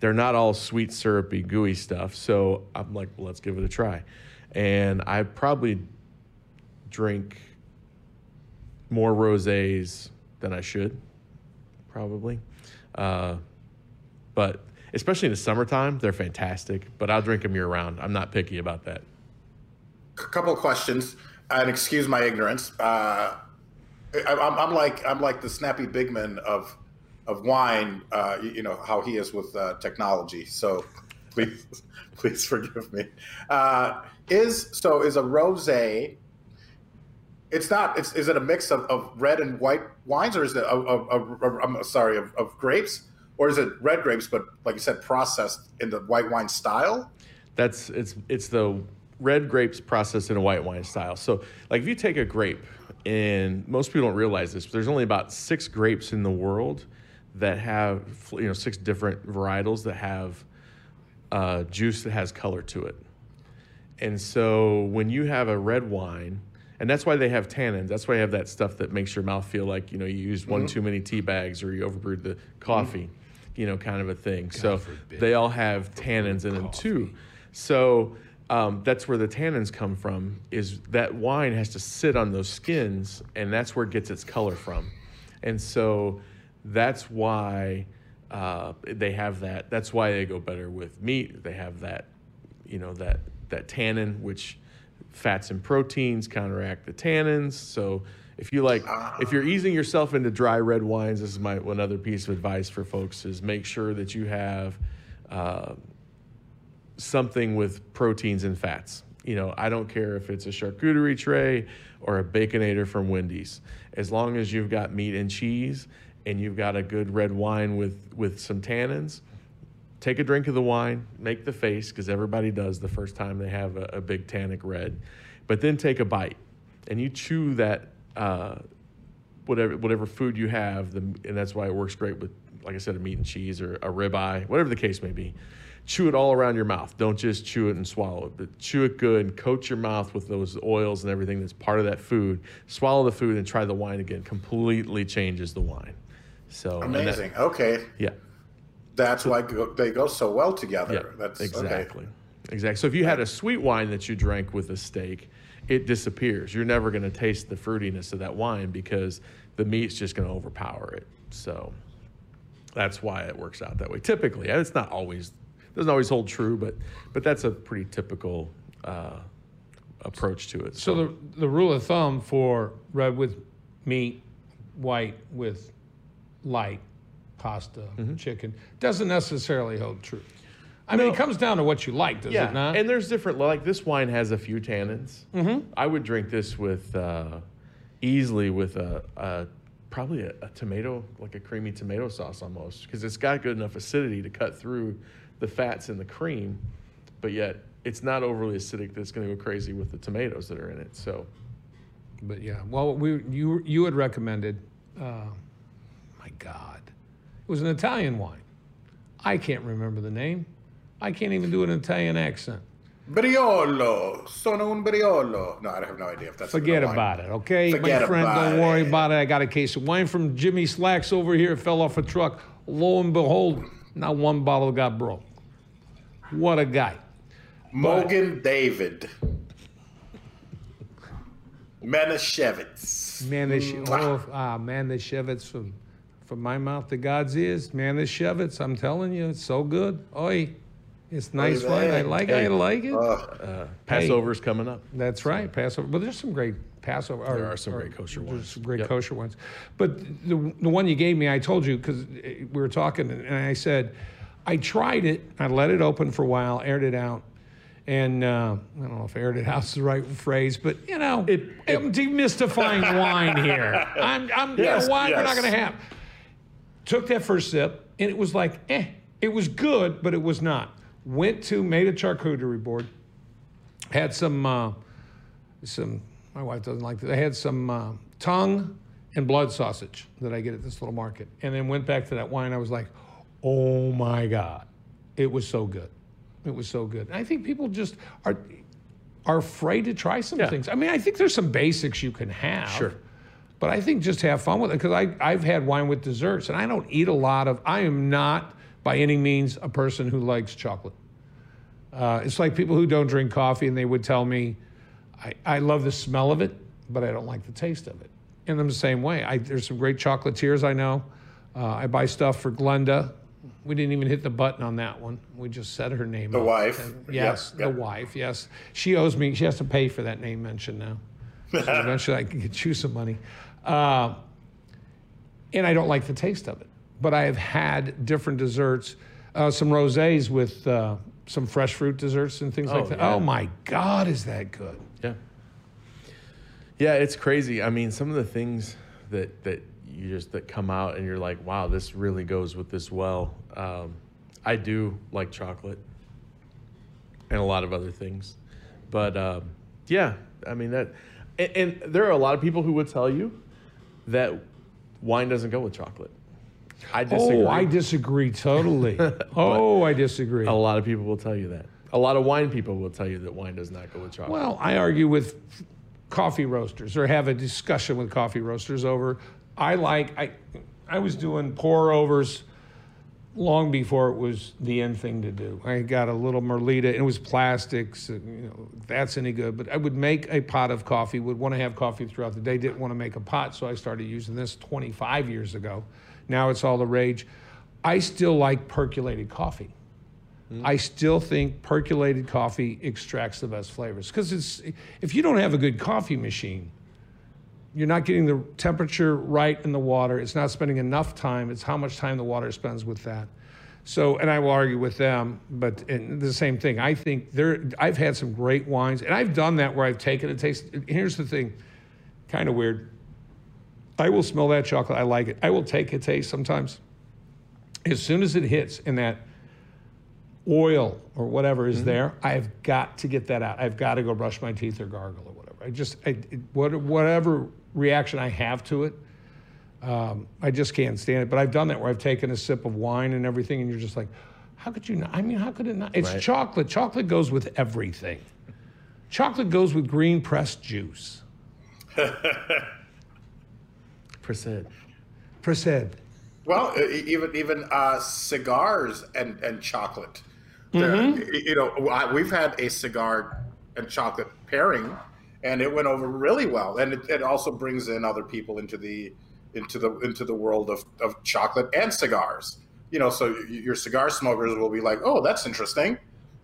they're not all sweet, syrupy, gooey stuff. So I'm like, well, let's give it a try. And I probably drink more rosés than I should, probably. Uh, but especially in the summertime, they're fantastic. But I'll drink them year round. I'm not picky about that. A couple questions, and excuse my ignorance. Uh, I, I'm, I'm like I'm like the snappy bigman of of wine. Uh, you, you know how he is with uh, technology. So please please forgive me. Uh, is so is a rosé. It's not. It's is it a mix of, of red and white wines, or is it of, of, of I'm sorry of, of grapes, or is it red grapes, but like you said, processed in the white wine style? That's it's it's the red grapes processed in a white wine style. So like if you take a grape, and most people don't realize this, but there's only about six grapes in the world that have you know six different varietals that have uh, juice that has color to it. And so when you have a red wine, and that's why they have tannins. That's why you have that stuff that makes your mouth feel like you know you used one too many tea bags or you overbrewed the coffee, you know, kind of a thing. so forbid. they all have tannins in them too. So um, that's where the tannins come from. Is that wine has to sit on those skins, and that's where it gets its color from. And so that's why uh, they have that. That's why they go better with meat. They have that, you know, that that tannin, which fats and proteins counteract the tannins. So if you like, if you're easing yourself into dry red wines, this is my one other piece of advice for folks: is make sure that you have. Uh, something with proteins and fats. You know, I don't care if it's a charcuterie tray or a baconator from Wendy's. As long as you've got meat and cheese and you've got a good red wine with with some tannins, take a drink of the wine, make the face because everybody does the first time they have a, a big tannic red, but then take a bite and you chew that uh, whatever whatever food you have, the, and that's why it works great with, like I said, a meat and cheese or a ribeye, whatever the case may be. Chew it all around your mouth. Don't just chew it and swallow it, but chew it good and coat your mouth with those oils and everything that's part of that food. Swallow the food and try the wine again. Completely changes the wine. So and that- Amazing. okay, yeah. That's why go, they go so well together. Yeah, That's exactly. Okay. Exactly. So if you had a sweet wine that you drank with a steak, it disappears. You're never going to taste the fruitiness of that wine because the meat's just going to overpower it. So that's why it works out that way. Typically, and it's not always doesn't always hold true, but but that's a pretty typical uh, approach to it. So the the rule of thumb for red with meat, white with light pasta, Mm-hmm. chicken doesn't necessarily hold true. I mean, it comes down to what you like, does yeah, it not? and there's different. Like this wine has a few tannins. Mm-hmm. I would drink this with uh, easily with a, a probably a, a tomato, like a creamy tomato sauce almost, because it's got good enough acidity to cut through the fats in the cream, but yet it's not overly acidic that's going to go crazy with the tomatoes that are in it. So But yeah, well, we you you had recommended. Uh, my God, it was an Italian wine. I can't remember the name. I can't even do an Italian accent. Briolo, sono un briolo. No, I have no idea if that's Forget about it, okay? Forget My friend, don't worry it. about it. I got a case of wine from Jimmy Slacks over here. It fell off a truck. Lo and behold, not one bottle got broke. What a guy. Mogen David. Manischewitz. Manish, oh, ah, Manischewitz from, from my mouth to God's ears. man, this Manischewitz, I'm telling you, it's so good. Oi, it's nice Oy wine. I like it. I like it. Uh, Passover's coming up. That's right, Passover. But there's some great Passover. There are some or- great kosher ones. there's some great Yep. kosher ones. But the, the one you gave me, I told you because we were talking, and I said, I tried it. I let it open for a while, aired it out. And uh, I don't know if aired it out is the right phrase, but you know, It- I'm demystifying wine here. I'm, I'm you know, Yes, wine we're not going to have. Took that first sip, and it was like, eh, it was good, but it was not. Went to, made a charcuterie board, had some, uh, some, my wife doesn't like that, I had some uh, tongue and blood sausage that I get at this little market. And then went back to that wine. I was like, oh my God. It was so good. It was so good. And I think people just are are afraid to try some Yeah. things. I mean, I think there's some basics you can have. Sure. But I think just have fun with it because I I've had wine with desserts and I don't eat a lot of. I am not by any means a person who likes chocolate. Uh, it's like people who don't drink coffee and they would tell me, I, I love the smell of it, but I don't like the taste of it. And I'm the same way. I, there's some great chocolatiers I know. Uh, I buy stuff for Glenda. We didn't even hit the button on that one. We just said her name. The wife. And yes, Yep, the wife. Yes, she owes me. She has to pay for that name mention now. So eventually, I can get you some money. Uh, and I don't like the taste of it. But I have had different desserts, uh, some rosés with uh, some fresh fruit desserts and things like Oh, that. yeah. Oh my God, is that good? Yeah. Yeah, it's crazy. I mean, some of the things that that you just that come out and you're like, wow, this really goes with this well. Um, I do like chocolate and a lot of other things, but um, yeah, I mean that. And, and there are a lot of people who would tell you that wine doesn't go with chocolate. I oh, disagree. Oh, I disagree totally. oh, I disagree. a lot of people will tell you that. A lot of wine people will tell you that wine does not go with chocolate. Well, I argue with coffee roasters or have a discussion with coffee roasters over. I like I I was doing pour overs long before it was the end thing to do. I got a little Melitta and it was plastics, and, you know, that's any good, but I would make a pot of coffee, would want to have coffee throughout the day, didn't want to make a pot, so I started using this 25 years ago. Now it's all the rage. I still like percolated coffee. Hmm. I still think percolated coffee extracts the best flavors because it's if you don't have a good coffee machine, you're not getting the temperature right in the water. It's not spending enough time. It's how much time the water spends with that. So, and I will argue with them, but and the same thing. I think there. I've had some great wines, and I've done that where I've taken a taste. Here's the thing, kind of weird. I will smell that chocolate. I like it. I will take a taste sometimes. As soon as it hits in that oil or whatever is mm-hmm. there, I've got to get that out. I've got to go brush my teeth or gargle or whatever. I just, I, it, what, whatever reaction I have to it, um, I just can't stand it. But I've done that where I've taken a sip of wine and everything, and you're just like, how could you not? I mean, how could it not? It's Right. chocolate. Chocolate goes with everything. Chocolate goes with green pressed juice. Percent. Percent. Well, even even uh, cigars and and chocolate. Mm-hmm. You know, we've had a cigar and chocolate pairing, and it went over really well. And it, it also brings in other people into the into the into the world of, of chocolate and cigars. You know, so your cigar smokers will be like, "Oh, that's interesting,"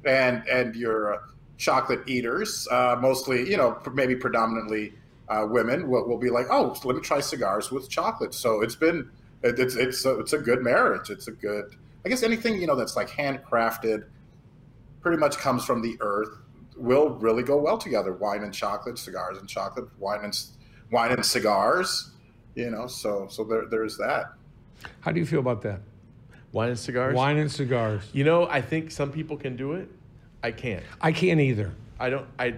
and and your uh, chocolate eaters, uh, mostly you know maybe predominantly uh, women, will, will be like, "Oh, let me try cigars with chocolate." So it's been it, it's it's a, it's a good marriage. It's a good I guess anything you know that's like handcrafted, pretty much comes from the earth, will really go well together. Wine and chocolate, cigars and chocolate, wine and wine and cigars. You know, so so there there's that. How do you feel about that? Wine and cigars. Wine and cigars. You know, I think some people can do it. I can't. I can't either. I don't. I.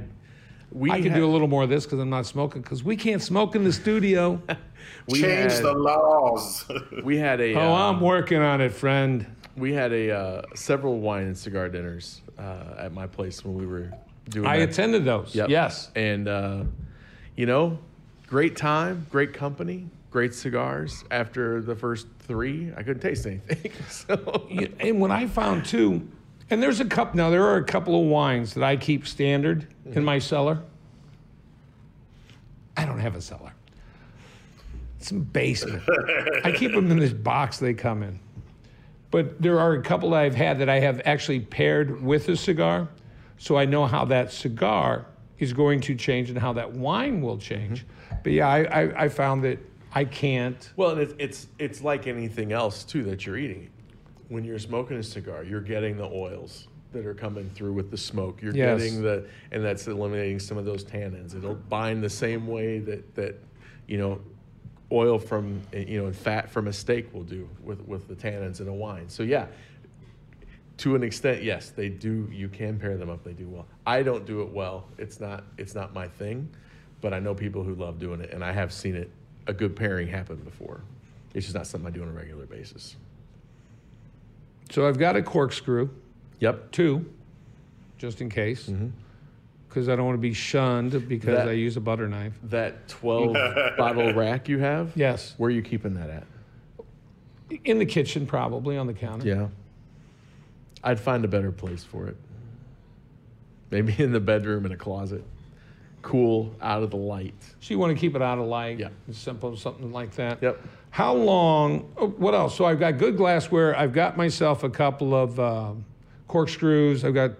We I can had- do a little more of this because I'm not smoking because we can't smoke in the studio. We Change had, the laws. We had a. Oh, uh, I'm working on it, friend. we had a uh, several wine and cigar dinners uh, at my place when we were doing. I that. attended those. Yep. Yes. And uh, you know, great time, great company, great cigars. After the first three, I couldn't taste anything. so And when I found too, and there's a couple, now there are a couple of wines that I keep standard in my cellar. I don't have a cellar. It's a basement. I keep them in this box they come in. But there are a couple that I've had that I have actually paired with a cigar. So I know how that cigar is going to change and how that wine will change. Mm-hmm. But yeah, I, I, I found that I can't. Well, and it's, it's it's like anything else too that you're eating. When you're smoking a cigar, you're getting the oils that are coming through with the smoke. You're Yes. getting the and that's eliminating some of those tannins. It'll bind the same way that that you know oil from you know and fat from a steak will do with with the tannins in a wine. So yeah, to an extent, yes, they do. You can pair them up. They do well. I don't do it well. It's not. It's not my thing. But I know people who love doing it, and I have seen it a good pairing happen before. It's just not something I do on a regular basis. So I've got a corkscrew, Yep. two, just in case, mm-hmm. because I don't want to be shunned because That- I use a butter knife. That 12 bottle rack you have. Yes, Where are you keeping that at? in the kitchen, probably on the counter. Yeah. I'd find a better place for it. Maybe in the bedroom in a closet. Cool, out of the light. So you want to keep it out of light. Yeah. Simple, something like that. Yep. How long? oh, What else? So I've got good glassware. I've got myself a couple of um corkscrews. I've got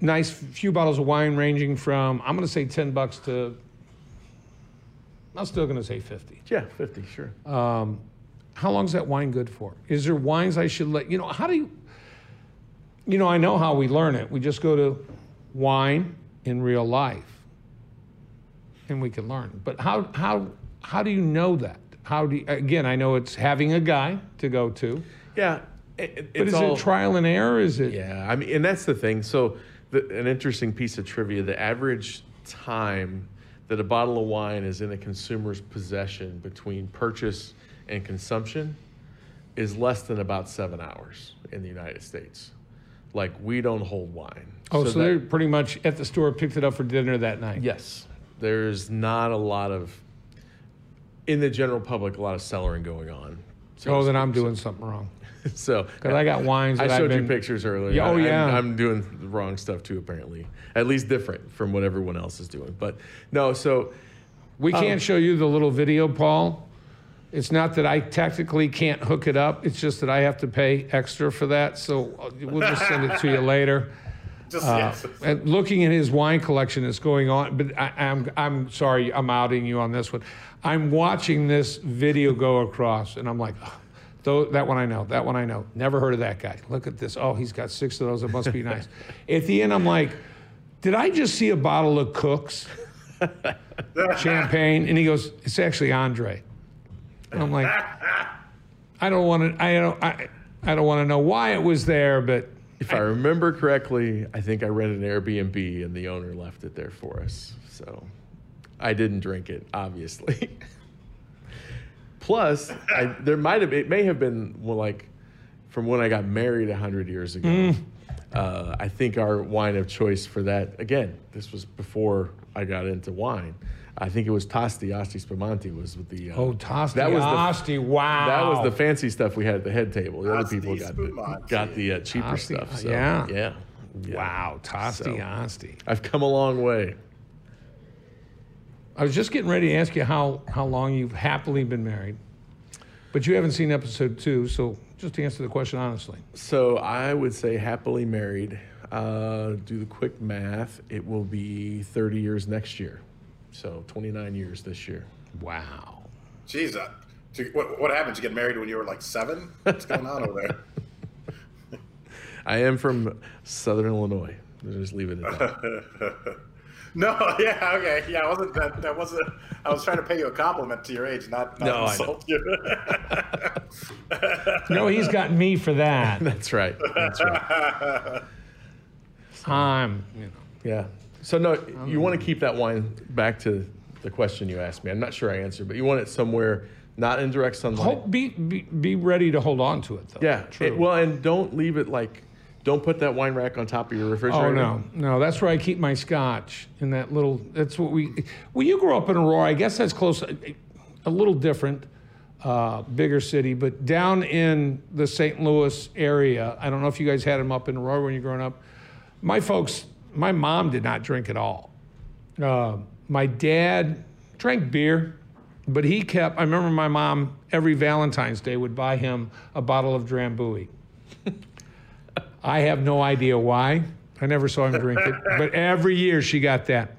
nice few bottles of wine, ranging from I'm going to say ten bucks to I'm still going to say fifty. Yeah, 50, sure. How long is that wine good for? Is there wines I should let you know? How do you? You know, I know how we learn it. We just go to wine in real life, and we can learn. But how how how do you know that? How do you, again? I know it's having a guy to go to, yeah. It, but is all, it trial and error? Is it? Yeah, I mean, and that's the thing. So, the, an interesting piece of trivia: the average time that a bottle of wine is in a consumer's possession between purchase and consumption is less than about seven hours in the United States. Like we don't hold wine. Oh, so, that- they're pretty much at the store, picked it up for dinner that night. Yes, there's not a lot of in the general public a lot of cellaring going on. so Oh, then I'm doing something wrong so. because I got wines I showed I've you pictures earlier. Yeah, oh, I- I'm- yeah. I'm, doing the wrong stuff too, apparently. At least different from what everyone else is doing. But no, so We um, can't show you the little video, Paul. It's not that I technically can't hook it up. It's just that I have to pay extra for that. So uh, we'll just send it to you later. Just Uh, yes. and looking at his wine collection that's going on, but I, I'm I'm sorry, I'm outing you on this one. I'm watching this video go across, and I'm like, oh, though that one I know, that one I know. Never heard of that guy. Look at this. Oh, he's got six of those. It must be nice. at the end, I'm like, did I just see a bottle of Cooks champagne? And he goes, it's actually Andre. And I'm like, I don't want to. I don't. I, I don't want to know why it was there, but if I remember correctly, I think I rented an Airbnb and the owner left it there for us. So I didn't drink it, obviously. Plus, I, there might have it may have been well, like from when I got married hundred years ago. Mm. Uh, I think our wine of choice for that again. This was before I got into wine. I think it was Tosti Asti Spumante was with the. Uh, oh, Tosti That was the- Asti, wow. that was the fancy stuff we had at the head table. The other people got the, got the uh, cheaper Tosti, stuff. So, yeah. yeah, yeah. Wow, Tosti So- Asti. I've come a long way. I was just getting ready to ask you how, how long you've happily been married, but you haven't seen episode two, so just to answer the question honestly. So I would say happily married. Uh, do the quick math. It will be 30 years next year. So 29 years this year. Wow. Jeez, uh, so what, what happened? You get married when you were like seven? What's going on over there? I am from Southern Illinois. Let's just leave it at that. No, yeah, okay, yeah. I wasn't that. That wasn't. I was trying to pay you a compliment to your age, not, not No, insult you. No, he's got me for that. That's right. That's right. I'm, you know. Yeah. So no, you want to keep that wine back to the question you asked me. I'm not sure I answered, but you want it somewhere not in direct sunlight. Hope, be, be, be ready to hold on to it, though. Yeah. True. it- well, and don't leave it like, don't put that wine rack on top of your refrigerator. Oh no, no! That's where I keep my scotch in that little. That's what we. Well, you grew up in Aurora. I guess that's close. A little different, uh, bigger city, but down in the St. Louis area. I don't know if you guys had them up in Aurora when you were growing up. My folks, my mom did not drink at all. Uh, my dad drank beer, but he kept. I remember my mom every Valentine's Day would buy him a bottle of Drambuie. I have no idea why. I never saw him drink it, but every year she got that.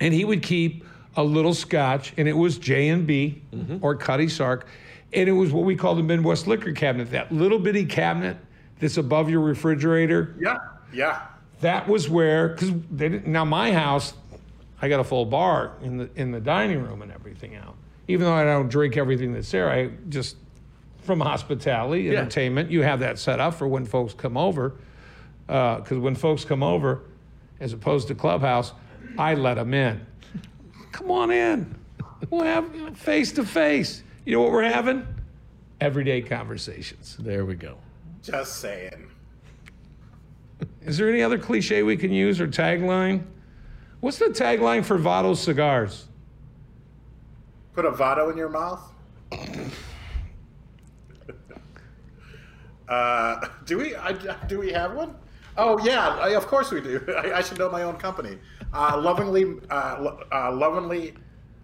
And he would keep a little scotch, and it was J and B or Cutty Sark, and it was what we call the Midwest liquor cabinet, that little bitty cabinet that's above your refrigerator. Yeah, yeah. That was where, because they didn't. Now my house, I got a full bar in the in the dining room and everything out. Even though I don't drink everything that's there, I just from hospitality, Yeah. entertainment, you have that set up for when folks come over. Uh, because when folks come over, as opposed to clubhouse, I let them in. Come on in. We'll have face to face. You know what we're having? Everyday conversations. There we go. Just saying. Is there any other cliche we can use or tagline? What's the tagline for Vado cigars? Put a Vado in your mouth. uh, do we? I, do we have one? Oh yeah, I, of course we do. I, I should know my own company. Uh, lovingly, uh, lo- uh, lovingly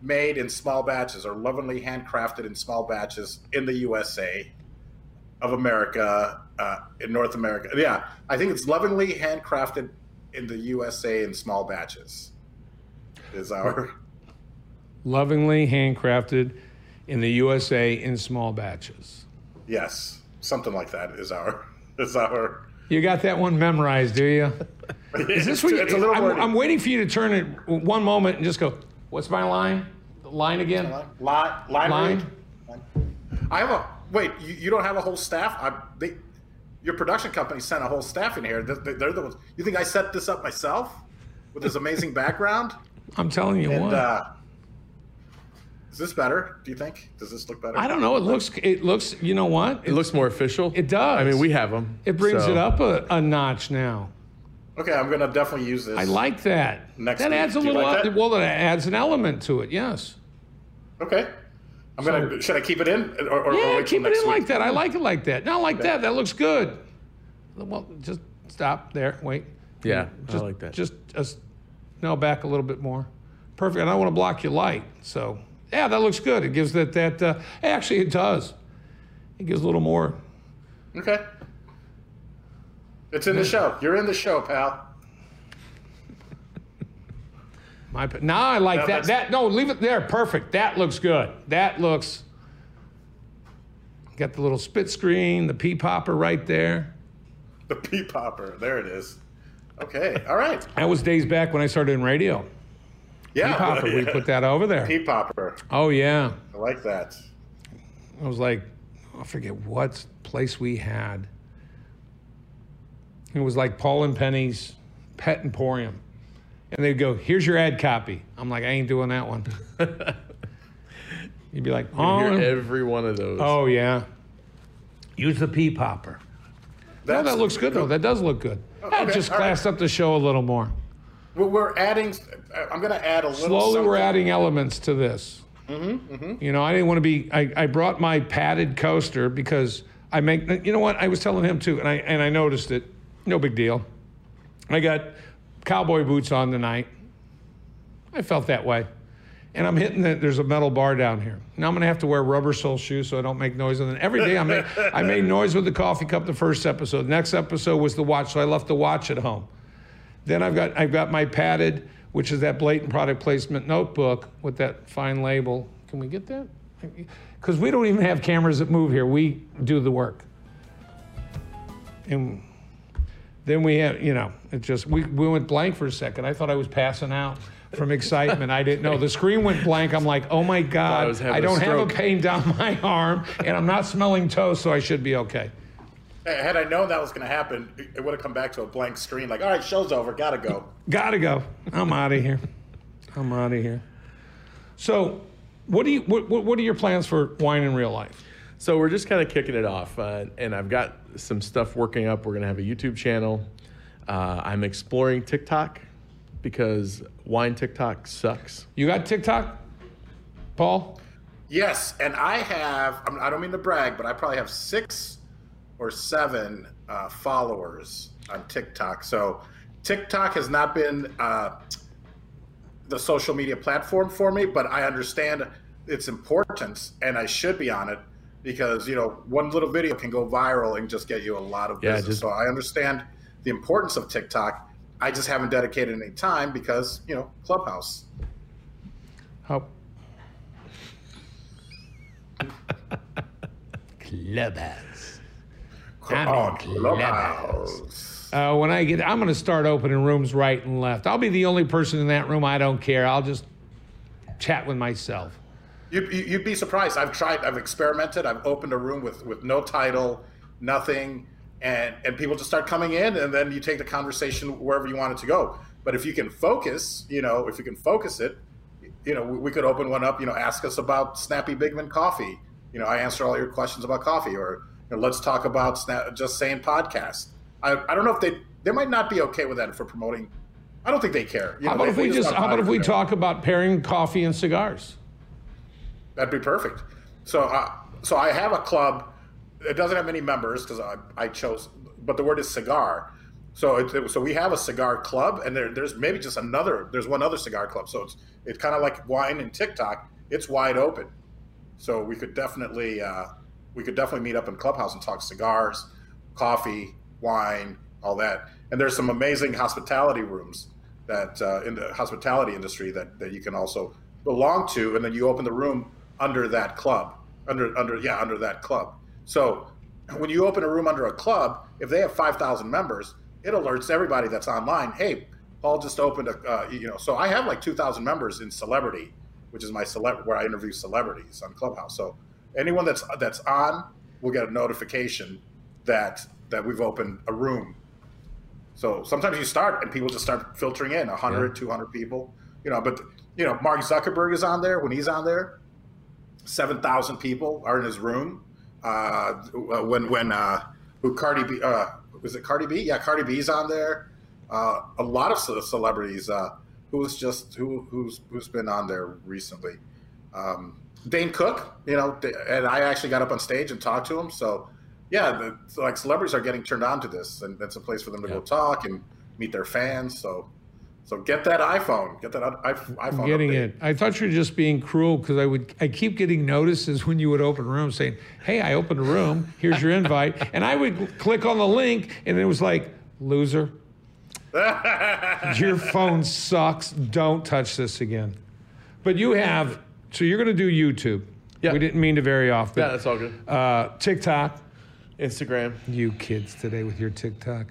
made in small batches, or lovingly handcrafted in small batches in the USA of America, uh, in North America. Yeah, I think it's lovingly handcrafted in the USA in small batches. Is our Lovingly handcrafted in the USA in small batches. yes, something like that is our is our. You got that one memorized, do you? Is this what you, it's a little I'm, wordy. I'm waiting for you to turn it one moment and just go, what's my line? Line again? Line, line, Line? read? I have a wait. You, you don't have a whole staff. I, they, your production company sent a whole staff in here. They're, they're the ones. You think I set this up myself with this amazing background? I'm telling you And what. uh, is this better? Do you think? Does this look better? I don't know. It looks, it looks, you know what? It looks more official. It does. I mean, we have them. It brings it up a, a notch now. Okay, I'm gonna definitely use this. I like that. Next that week. adds a Do little, like that? well, that adds an element to it, yes. Okay, I'm gonna. Should I keep it in or, or, or Yeah, wait till keep it in week? like that. I like it like that. Not like that. That looks good. Well, just stop there. Wait. Yeah, Just, I like that. Just, just no, back a little bit more. Perfect. And I don't want to block your light. So, yeah, that looks good. It gives that that. Uh, actually, it does. It gives a little more. Okay. It's in the show. You're in the show, pal. My now I like No, that. That no, leave it there. Perfect. That looks good. That looks. Got the little spit screen, the pea popper right there. The pea popper. There it is. Okay. All right. That was days back when I started in radio. Yeah. Pea popper. We put that over there. pea popper. Oh yeah. I like that. I was like, I forget what place we had. It was like Paul and Penny's Pet Emporium. And they'd go, here's your ad copy. I'm like, I ain't doing that one. You'd be like, oh, hear every one of those. oh yeah. Use the pea popper. No, that looks good though. That does look good. That okay, just all right. classed up the show a little more. We're, we're adding. I'm going to add a little. Slowly, we're adding elements to this. Mm-hmm, You know, I didn't want to be. I, I brought my padded coaster because I make. You know what? I was telling him too, and I and I noticed it. No big deal. I got cowboy boots on tonight. I felt that way, and I'm hitting that. There's a metal bar down here. Now I'm gonna have to wear rubber sole shoes so I don't make noise. And then every day I make I made noise with the coffee cup. The first episode. Next episode was the watch, so I left the watch at home. Then I've got I've got my padded, which is that blatant product placement notebook with that fine label. Can we get that? Because we don't even have cameras that move here. We do the work. And then we had, you know, it just we, we went blank for a second. I thought I was passing out from excitement. I didn't know. The screen went blank. I'm like, oh my God, I, having I a don't have a pain down my arm, and I'm not smelling toast, so I should be okay. Had I known that was going to happen, it would have come back to a blank screen. Like, all right, show's over. Gotta go. Gotta go. I'm out of here. I'm out of here. So, what do you what, what what are your plans for wine in real life? So we're just kind of kicking it off, uh, and I've got some stuff working up. We're gonna have a YouTube channel. Uh, I'm exploring TikTok because wine TikTok sucks. You got TikTok, Paul? Yes, and I have. I'm- I don't mean to brag, but I probably have six or seven uh, followers on TikTok. So TikTok has not been uh, the social media platform for me, but I understand its importance, and I should be on it because you know one little video can go viral and just get you a lot of Yeah, business. just- so I understand the importance of TikTok. I just haven't dedicated any time because you know Clubhouse. How? Clubhouse. I'm Oh, Clubhouse. Clubhouse. Uh, when I get, I'm going to start opening rooms right and left. I'll be the only person in that room. I don't care. I'll just chat with myself. You'd, you'd be surprised. I've tried. I've experimented. I've opened a room with with no title, nothing, and and people just start coming in, and then you take the conversation wherever you want it to go. But if you can focus, you know, if you can focus it, you know, we, we could open one up. You know, ask us about Snappy Bigman coffee. You know, I answer all your questions about coffee, or you know, let's talk about Snap, just saying podcast. I, I don't know if they they might not be okay with that for promoting. I don't think they care. You How about if we just? How about if we talk about pairing coffee and cigars? That'd be perfect. So, uh, so I have a club. It doesn't have many members because I, I chose, but the word is cigar. So, it, it- so we have a cigar club, and there, there's maybe just another. There's one other cigar club. So it's it's kind of like wine and TikTok. It's wide open. So we could definitely uh, we could definitely meet up in clubhouse and talk cigars, coffee, wine, all that. And there's some amazing hospitality rooms that uh, in the hospitality industry that, that you can also belong to, and then you open the room under that club, under under yeah under that club. So when you open a room under a club, if they have five thousand members, it alerts everybody that's online. Hey, Paul just opened a uh, you know. So I have like two thousand members in Celebrity, which is my celeb where I interview celebrities on Clubhouse. So anyone that's that's on will get a notification that that we've opened a room so sometimes you start and people just start filtering in 100, 200 people, you know, but you know, Mark Zuckerberg is on there when he's on there. 7,000 people are in his room. Uh, when, when, uh, who Cardi B, uh, was it Cardi B? Yeah, Cardi B's on there. Uh, a lot of celebrities, uh, who's just, who, who's, who's been on there recently. Um, Dane Cook, you know, and I actually got up on stage and talked to him. So, yeah, the, so like celebrities are getting turned on to this, and that's a place for them to go talk and meet their fans. So, so get that iPhone, get that i- iPhone. I'm getting update. it. I thought you were just being cruel because I would. I keep getting notices when you would open a room saying, "Hey, I opened a room. Here's your invite," and I would click on the link, and it was like, "Loser, your phone sucks. Don't touch this again." But you have. So you're going to do YouTube. Yeah. We didn't mean to very off. Yeah, that's all good. uh, TikTok. Instagram. You kids today with your TikTok.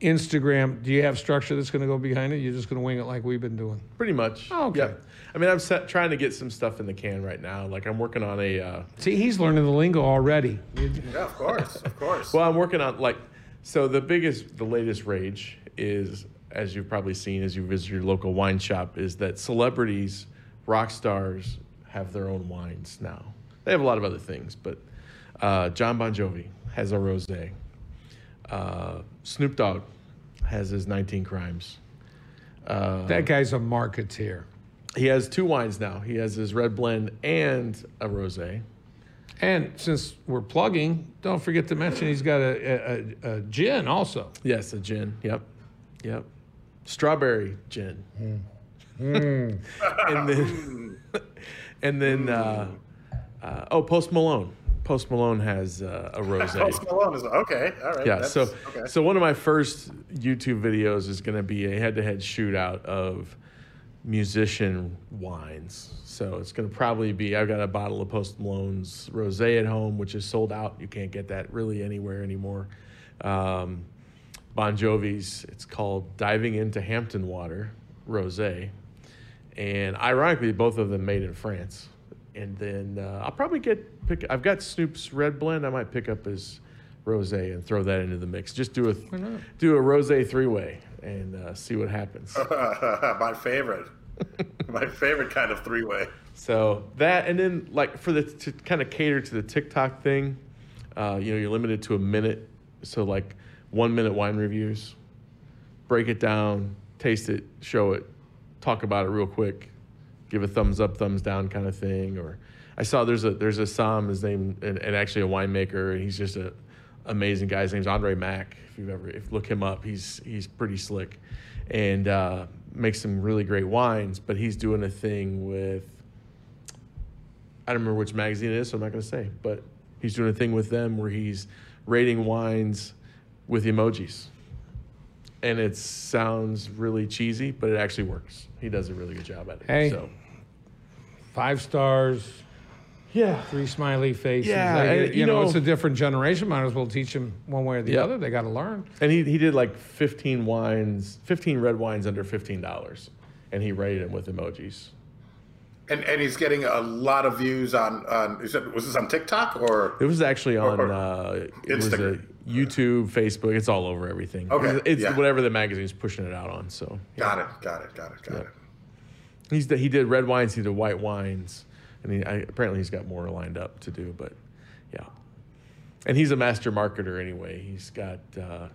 Instagram. Do you have structure that's going to go behind it? You're just going to wing it like we've been doing. Pretty much. Oh, okay. Yeah. I mean, I'm set, trying to get some stuff in the can right now. Like I'm working on a. Uh, See, he's learning the lingo already. Yeah, of course, of course. well, I'm working on like. So the biggest, the latest rage is, as you've probably seen as you visit your local wine shop, is that celebrities, rock stars, have their own wines now. They have a lot of other things, but uh, John Bon Jovi has a rosé. Uh, Snoop Dogg has his 19 Crimes. Uh, That guy's a marketeer. He has two wines now. He has his red blend and a rosé. And since we're plugging, don't forget to mention he's got a, a, a, a gin also. Yes, a gin. Yep, yep. Strawberry gin. and then, and then, uh, uh, oh, Post Malone. Post Malone has uh, a rosé. Post Malone is okay. All right. Yeah. So, okay. so one of my first YouTube videos is going to be a head-to-head shootout of musician wines. So it's going to probably be. I've got a bottle of Post Malone's rosé at home, which is sold out. You can't get that really anywhere anymore. Um, bon Jovi's. It's called Diving into Hampton Water Rosé, and ironically, both of them made in France. And then uh, I'll probably get pick. I've got Snoop's red blend. I might pick up his rosé and throw that into the mix. Just do a do a rosé three way and uh, see what happens. my favorite, my favorite kind of three way. So that, and then like for the to kind of cater to the TikTok thing, uh, you know, you're limited to a minute. So like one minute wine reviews, break it down, taste it, show it, talk about it real quick, give a thumbs up, thumbs down kind of thing. Or I saw there's a there's a Sam, his name, and, and actually a winemaker, and he's just a amazing guy. His name's Andre Mack. If you've ever if look him up, he's he's pretty slick, and uh, makes some really great wines. But he's doing a thing with I don't remember which magazine it is, so I'm not going to say. But he's doing a thing with them where he's rating wines with emojis. and it sounds really cheesy, but it actually works. He does a really good job at it. Hey. So Five stars, yeah, three smiley faces. Yeah, They- and, you, you know, know- it's a different generation. Might as well teach them one way or the Yep. other. They got to learn. and he he did like 15 wines, 15 red wines under 15 dollars, and he rated them with emojis. And and he's getting a lot of views on on. Is it, was this on TikTok or? It was actually on Or- uh, it was a Instagram. YouTube, Facebook. It's all over everything. Okay, It's, it's yeah. whatever the magazine's pushing it out on. So Got it. Got it. Got it. Got it. he's he did red wines, he did white wines, and he, I, apparently he's got more lined up to do. But yeah, and he's a master marketer anyway. He's got uh,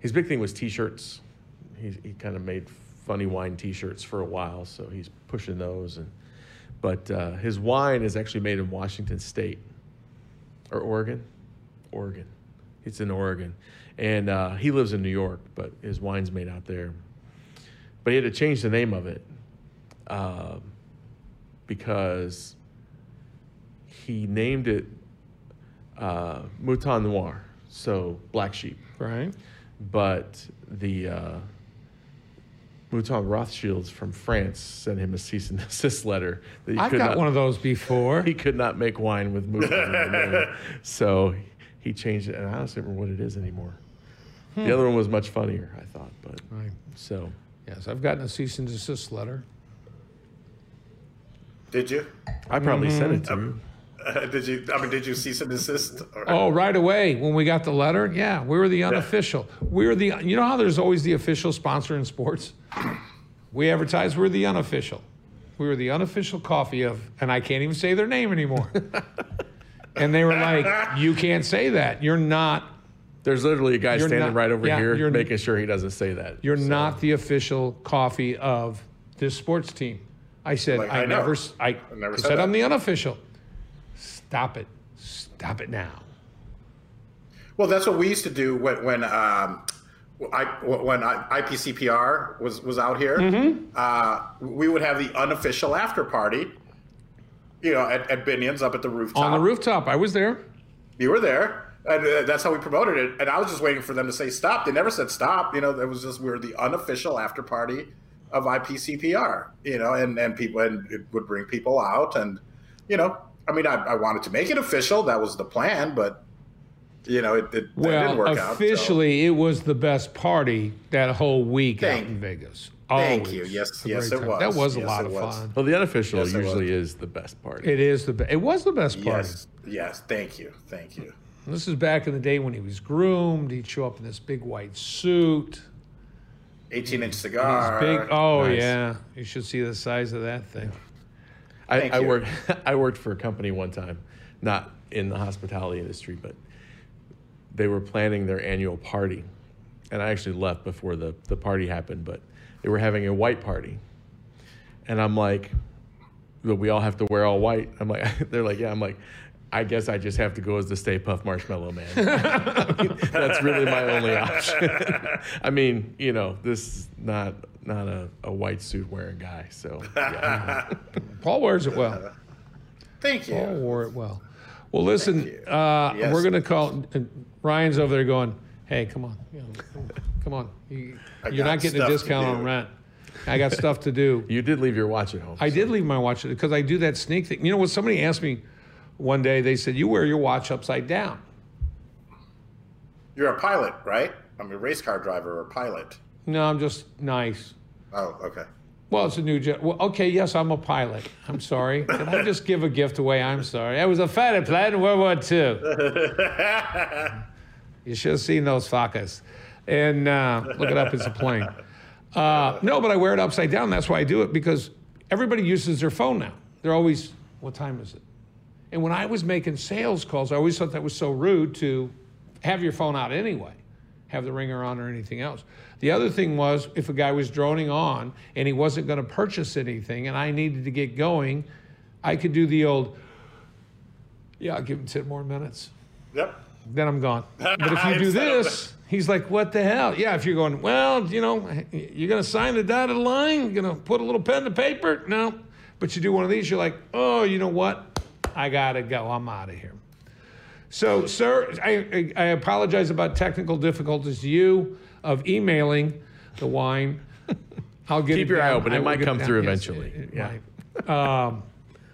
his big thing was T-shirts. He he kind of made funny wine T-shirts for a while, so he's pushing those. And but uh, his wine is actually made in Washington State or Oregon, Oregon. It's in Oregon, and uh, he lives in New York, but his wine's made out there. But he had to change the name of it um, because he named it uh, Mouton Noir, so black sheep. Right. But the uh, Mouton Rothschilds from France sent him a cease and desist letter that he I've could got not, one of those before. he could not make wine with Mouton. in the name. so he changed it, and I don't remember what it is anymore. The other one was much funnier, I thought, but Right. so Yes, I've gotten a cease and desist letter. Did you? I probably sent it to Mm-hmm. you. Uh, did you? I mean, did you cease and desist? Or- Oh, right away when we got the letter. Yeah, we were the unofficial. We were the. You know how there's always the official sponsor in sports. We advertised we're the unofficial. We were the unofficial coffee of, and I can't even say their name anymore. and they were like, "You can't say that. You're not. There's literally a guy standing not- right over yeah, here you're- making sure he doesn't say that. You're So, not the official coffee of this sports team." I said, Like, "I, I know. never. s- I, never I said said. I'm the unofficial. Stop it. Stop it now." Well, that's what we used to do when when um, I when I, IPCPR was was out here. Mm-hmm. Uh, we would have the unofficial after party. You know, at, at Binion's up at the rooftop. On the rooftop, I was there. You were there. And uh, that's how we promoted it. And I was just waiting for them to say stop. They never said stop. You know, it was just we were the unofficial after party of IPCPR. You know, and and people and it would bring people out. And you know, I mean, I, I wanted to make it official. That was the plan, but you know, it, it, that Well, didn't work out. so- officially, it was the best party that whole week Thank- out in Vegas. thank you. Yes, yes, it time. was. That was a lot of was. fun. Well, the unofficial Yes, it was. usually is the best party. It is the. Be- it was the best party. Yes, yes. Thank you, thank you. This is back in the day when he was groomed. He'd show up in this big white suit. Eighteen inch These cigar. big. Oh Nice. yeah, you should see the size of that thing. I, I worked. I worked for a company one time, not in the hospitality industry, but they were planning their annual party, and I actually left before the the party happened. But they were having a white party, and I'm like, we all have to wear all white." I'm like, they're like, "Yeah." I'm like. I guess I just have to go as the Stay Puft Marshmallow Man. I mean, that's really my only option. I mean, you know, this is not not a, a white suit wearing guy. So yeah. Paul wears it well. Thank you. Paul wore it well. Well, listen, uh, Yes. we're gonna call. Uh, Ryan's over there going, "Hey, come on, you know, come on. You, you're not getting a discount on rent. I got stuff to do." You did leave your watch at home. I did leave my watch because I do that sneak thing. You know what? Somebody asked me one day. They said, "You wear your watch upside down." You're a pilot, right? I'm a race car driver or pilot. No, I'm just nice. Oh, okay. Well, it's a new jet. Well, okay, yes, I'm a pilot. I'm sorry. Did I just give a gift away? I'm sorry. I was a fighter pilot in World War II. you should have seen those fuckers. And uh, look it up, it's a plane. Uh, no, but I wear it upside down. That's why I do it because everybody uses their phone now. They're always, what time is it? And when I was making sales calls, I always thought that was so rude to have your phone out anyway, have the ringer on or anything else. The other thing was if a guy was droning on and he wasn't going to purchase anything and I needed to get going, I could do the old, yeah, I'll give him 10 more minutes. Yep. Then I'm gone. But if you do this, he's like, what the hell? Yeah, if you're going, well, you know, you're going to sign the dotted line, you're going to put a little pen to paper? No. But you do one of these, you're like, oh, you know what? I got to go. I'm out of here. So, sir, I, I apologize about technical difficulties to you of emailing. the wine. I'll get Keep it your eye open. It might come down. through Yes, eventually. it- it Yeah. Um,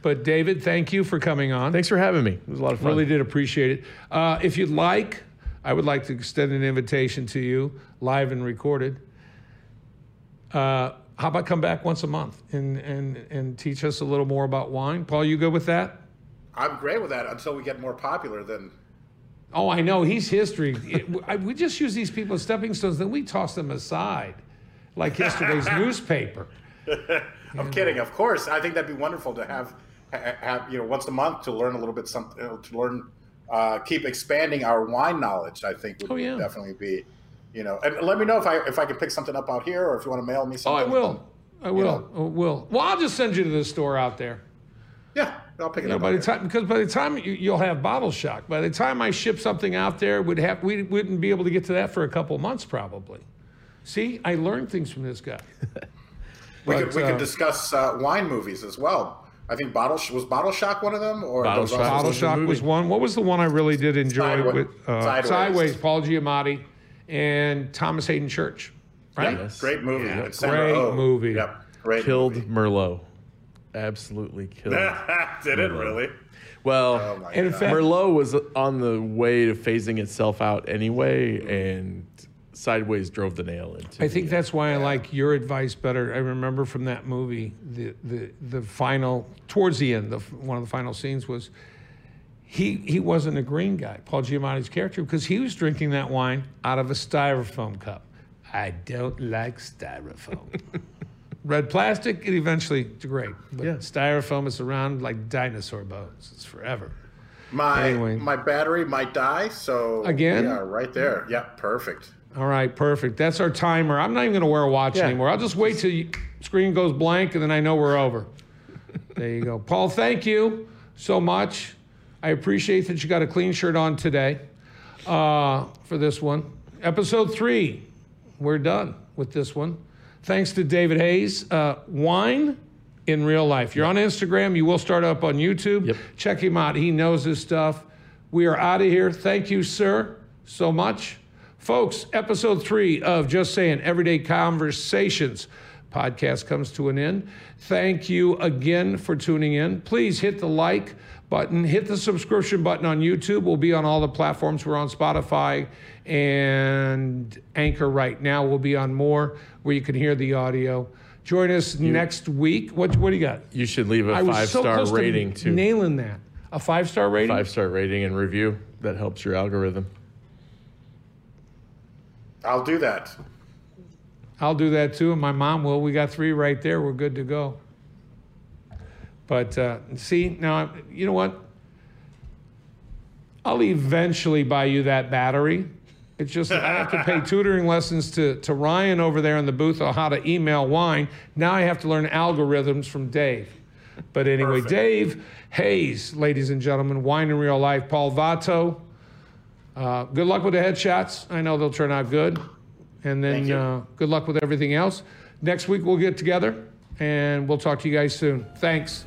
but David, thank you for coming on. Thanks for having me. It was a lot of fun. Really did appreciate it. Uh, if you'd like, I would like to extend an invitation to you, live and recorded. Uh, how about come back once a month and, and, and teach us a little more about wine? Paul, you good with that? I'm great with that until we get more popular. Then Oh, I know. He's history. It- I- we just use these people as stepping stones, then we toss them aside like yesterday's newspaper. I'm kidding. Of course, I think that'd be wonderful to have, have you know, once a month to learn a little bit something, to learn, uh, keep expanding our wine knowledge. I think would Oh, yeah. definitely be, you know, and let me know if I if I can pick something up out here or if you want to mail me something. Oh. I will. I will. know. I will. Well, I'll just send you to the store out there. Yeah, I'll pick it You know, up. by the time, because by the time you, you'll have bottle shock. By the time I ship something out there, would have we wouldn't be able to get to that for a couple months probably. See, I learned things from this guy. we but, could we uh, could discuss uh, wine movies as well. I think bottle Sh- was Bottle Shock one of them, or Bottle those Shock Bottle was Shock was one. What was the one I really did enjoy Sideways. with uh, Sideways. Sideways, Paul Giamatti and Thomas Haden Church, right? Yeah, great movie. Yeah. Great Oh. movie. Yep, great killed movie. Merlot. Absolutely killed. It. Did it really? Well, Oh in god! fact, Merlot was on the way to phasing itself out anyway, mm. and Sideways drove the nail into. I think that's why I like your advice better. I remember from that movie the the the final towards the end, the one of the final scenes was he he wasn't a green guy, Paul Giamatti's character, because he was drinking that wine out of a styrofoam cup. I don't like styrofoam. Red plastic, it eventually degrades. But Yeah. styrofoam is around like dinosaur bones. It's forever. My Anyway. my battery might die, so Again? yeah, right there. Yeah, perfect. All right, perfect. That's our timer. I'm not even going to wear a watch Yeah. anymore. I'll just wait till you, screen goes blank, and then I know we're over. there you go, Paul. Thank you so much. I appreciate that you got a clean shirt on today uh, for this one. Episode three, we're done with this one. Thanks to David Hayes. Uh, wine in real life. You're on Instagram. You will start up on YouTube. Yep. Check him out. He knows his stuff. We are out of here. Thank you, sir, so much. Folks, episode three of Just Saying Everyday Conversations podcast comes to an end. Thank you again for tuning in. Please hit the like button, hit the subscription button on YouTube. We'll be on all the platforms. We're on Spotify and Anchor right now. We'll be on more where you can hear the audio. Join us next week. What, what do you got? you should leave a I five so star close rating to too. nailing that. A five star rating? Five star rating and review that helps your algorithm. I'll do that. I'll do that too, and my mom will. We got three right there. We're good to go. But uh, see, now, you know what? I'll eventually buy you that battery. It's just I have to pay tutoring lessons to, to Ryan over there in the booth on how to email wine. Now I have to learn algorithms from Dave. But anyway, Perfect. Dave Hayes, ladies and gentlemen, wine in real life. Paul Vato. Uh, good luck with the headshots. I know they'll turn out good. And then uh, good luck with everything else. Next week we'll get together and we'll talk to you guys soon. Thanks.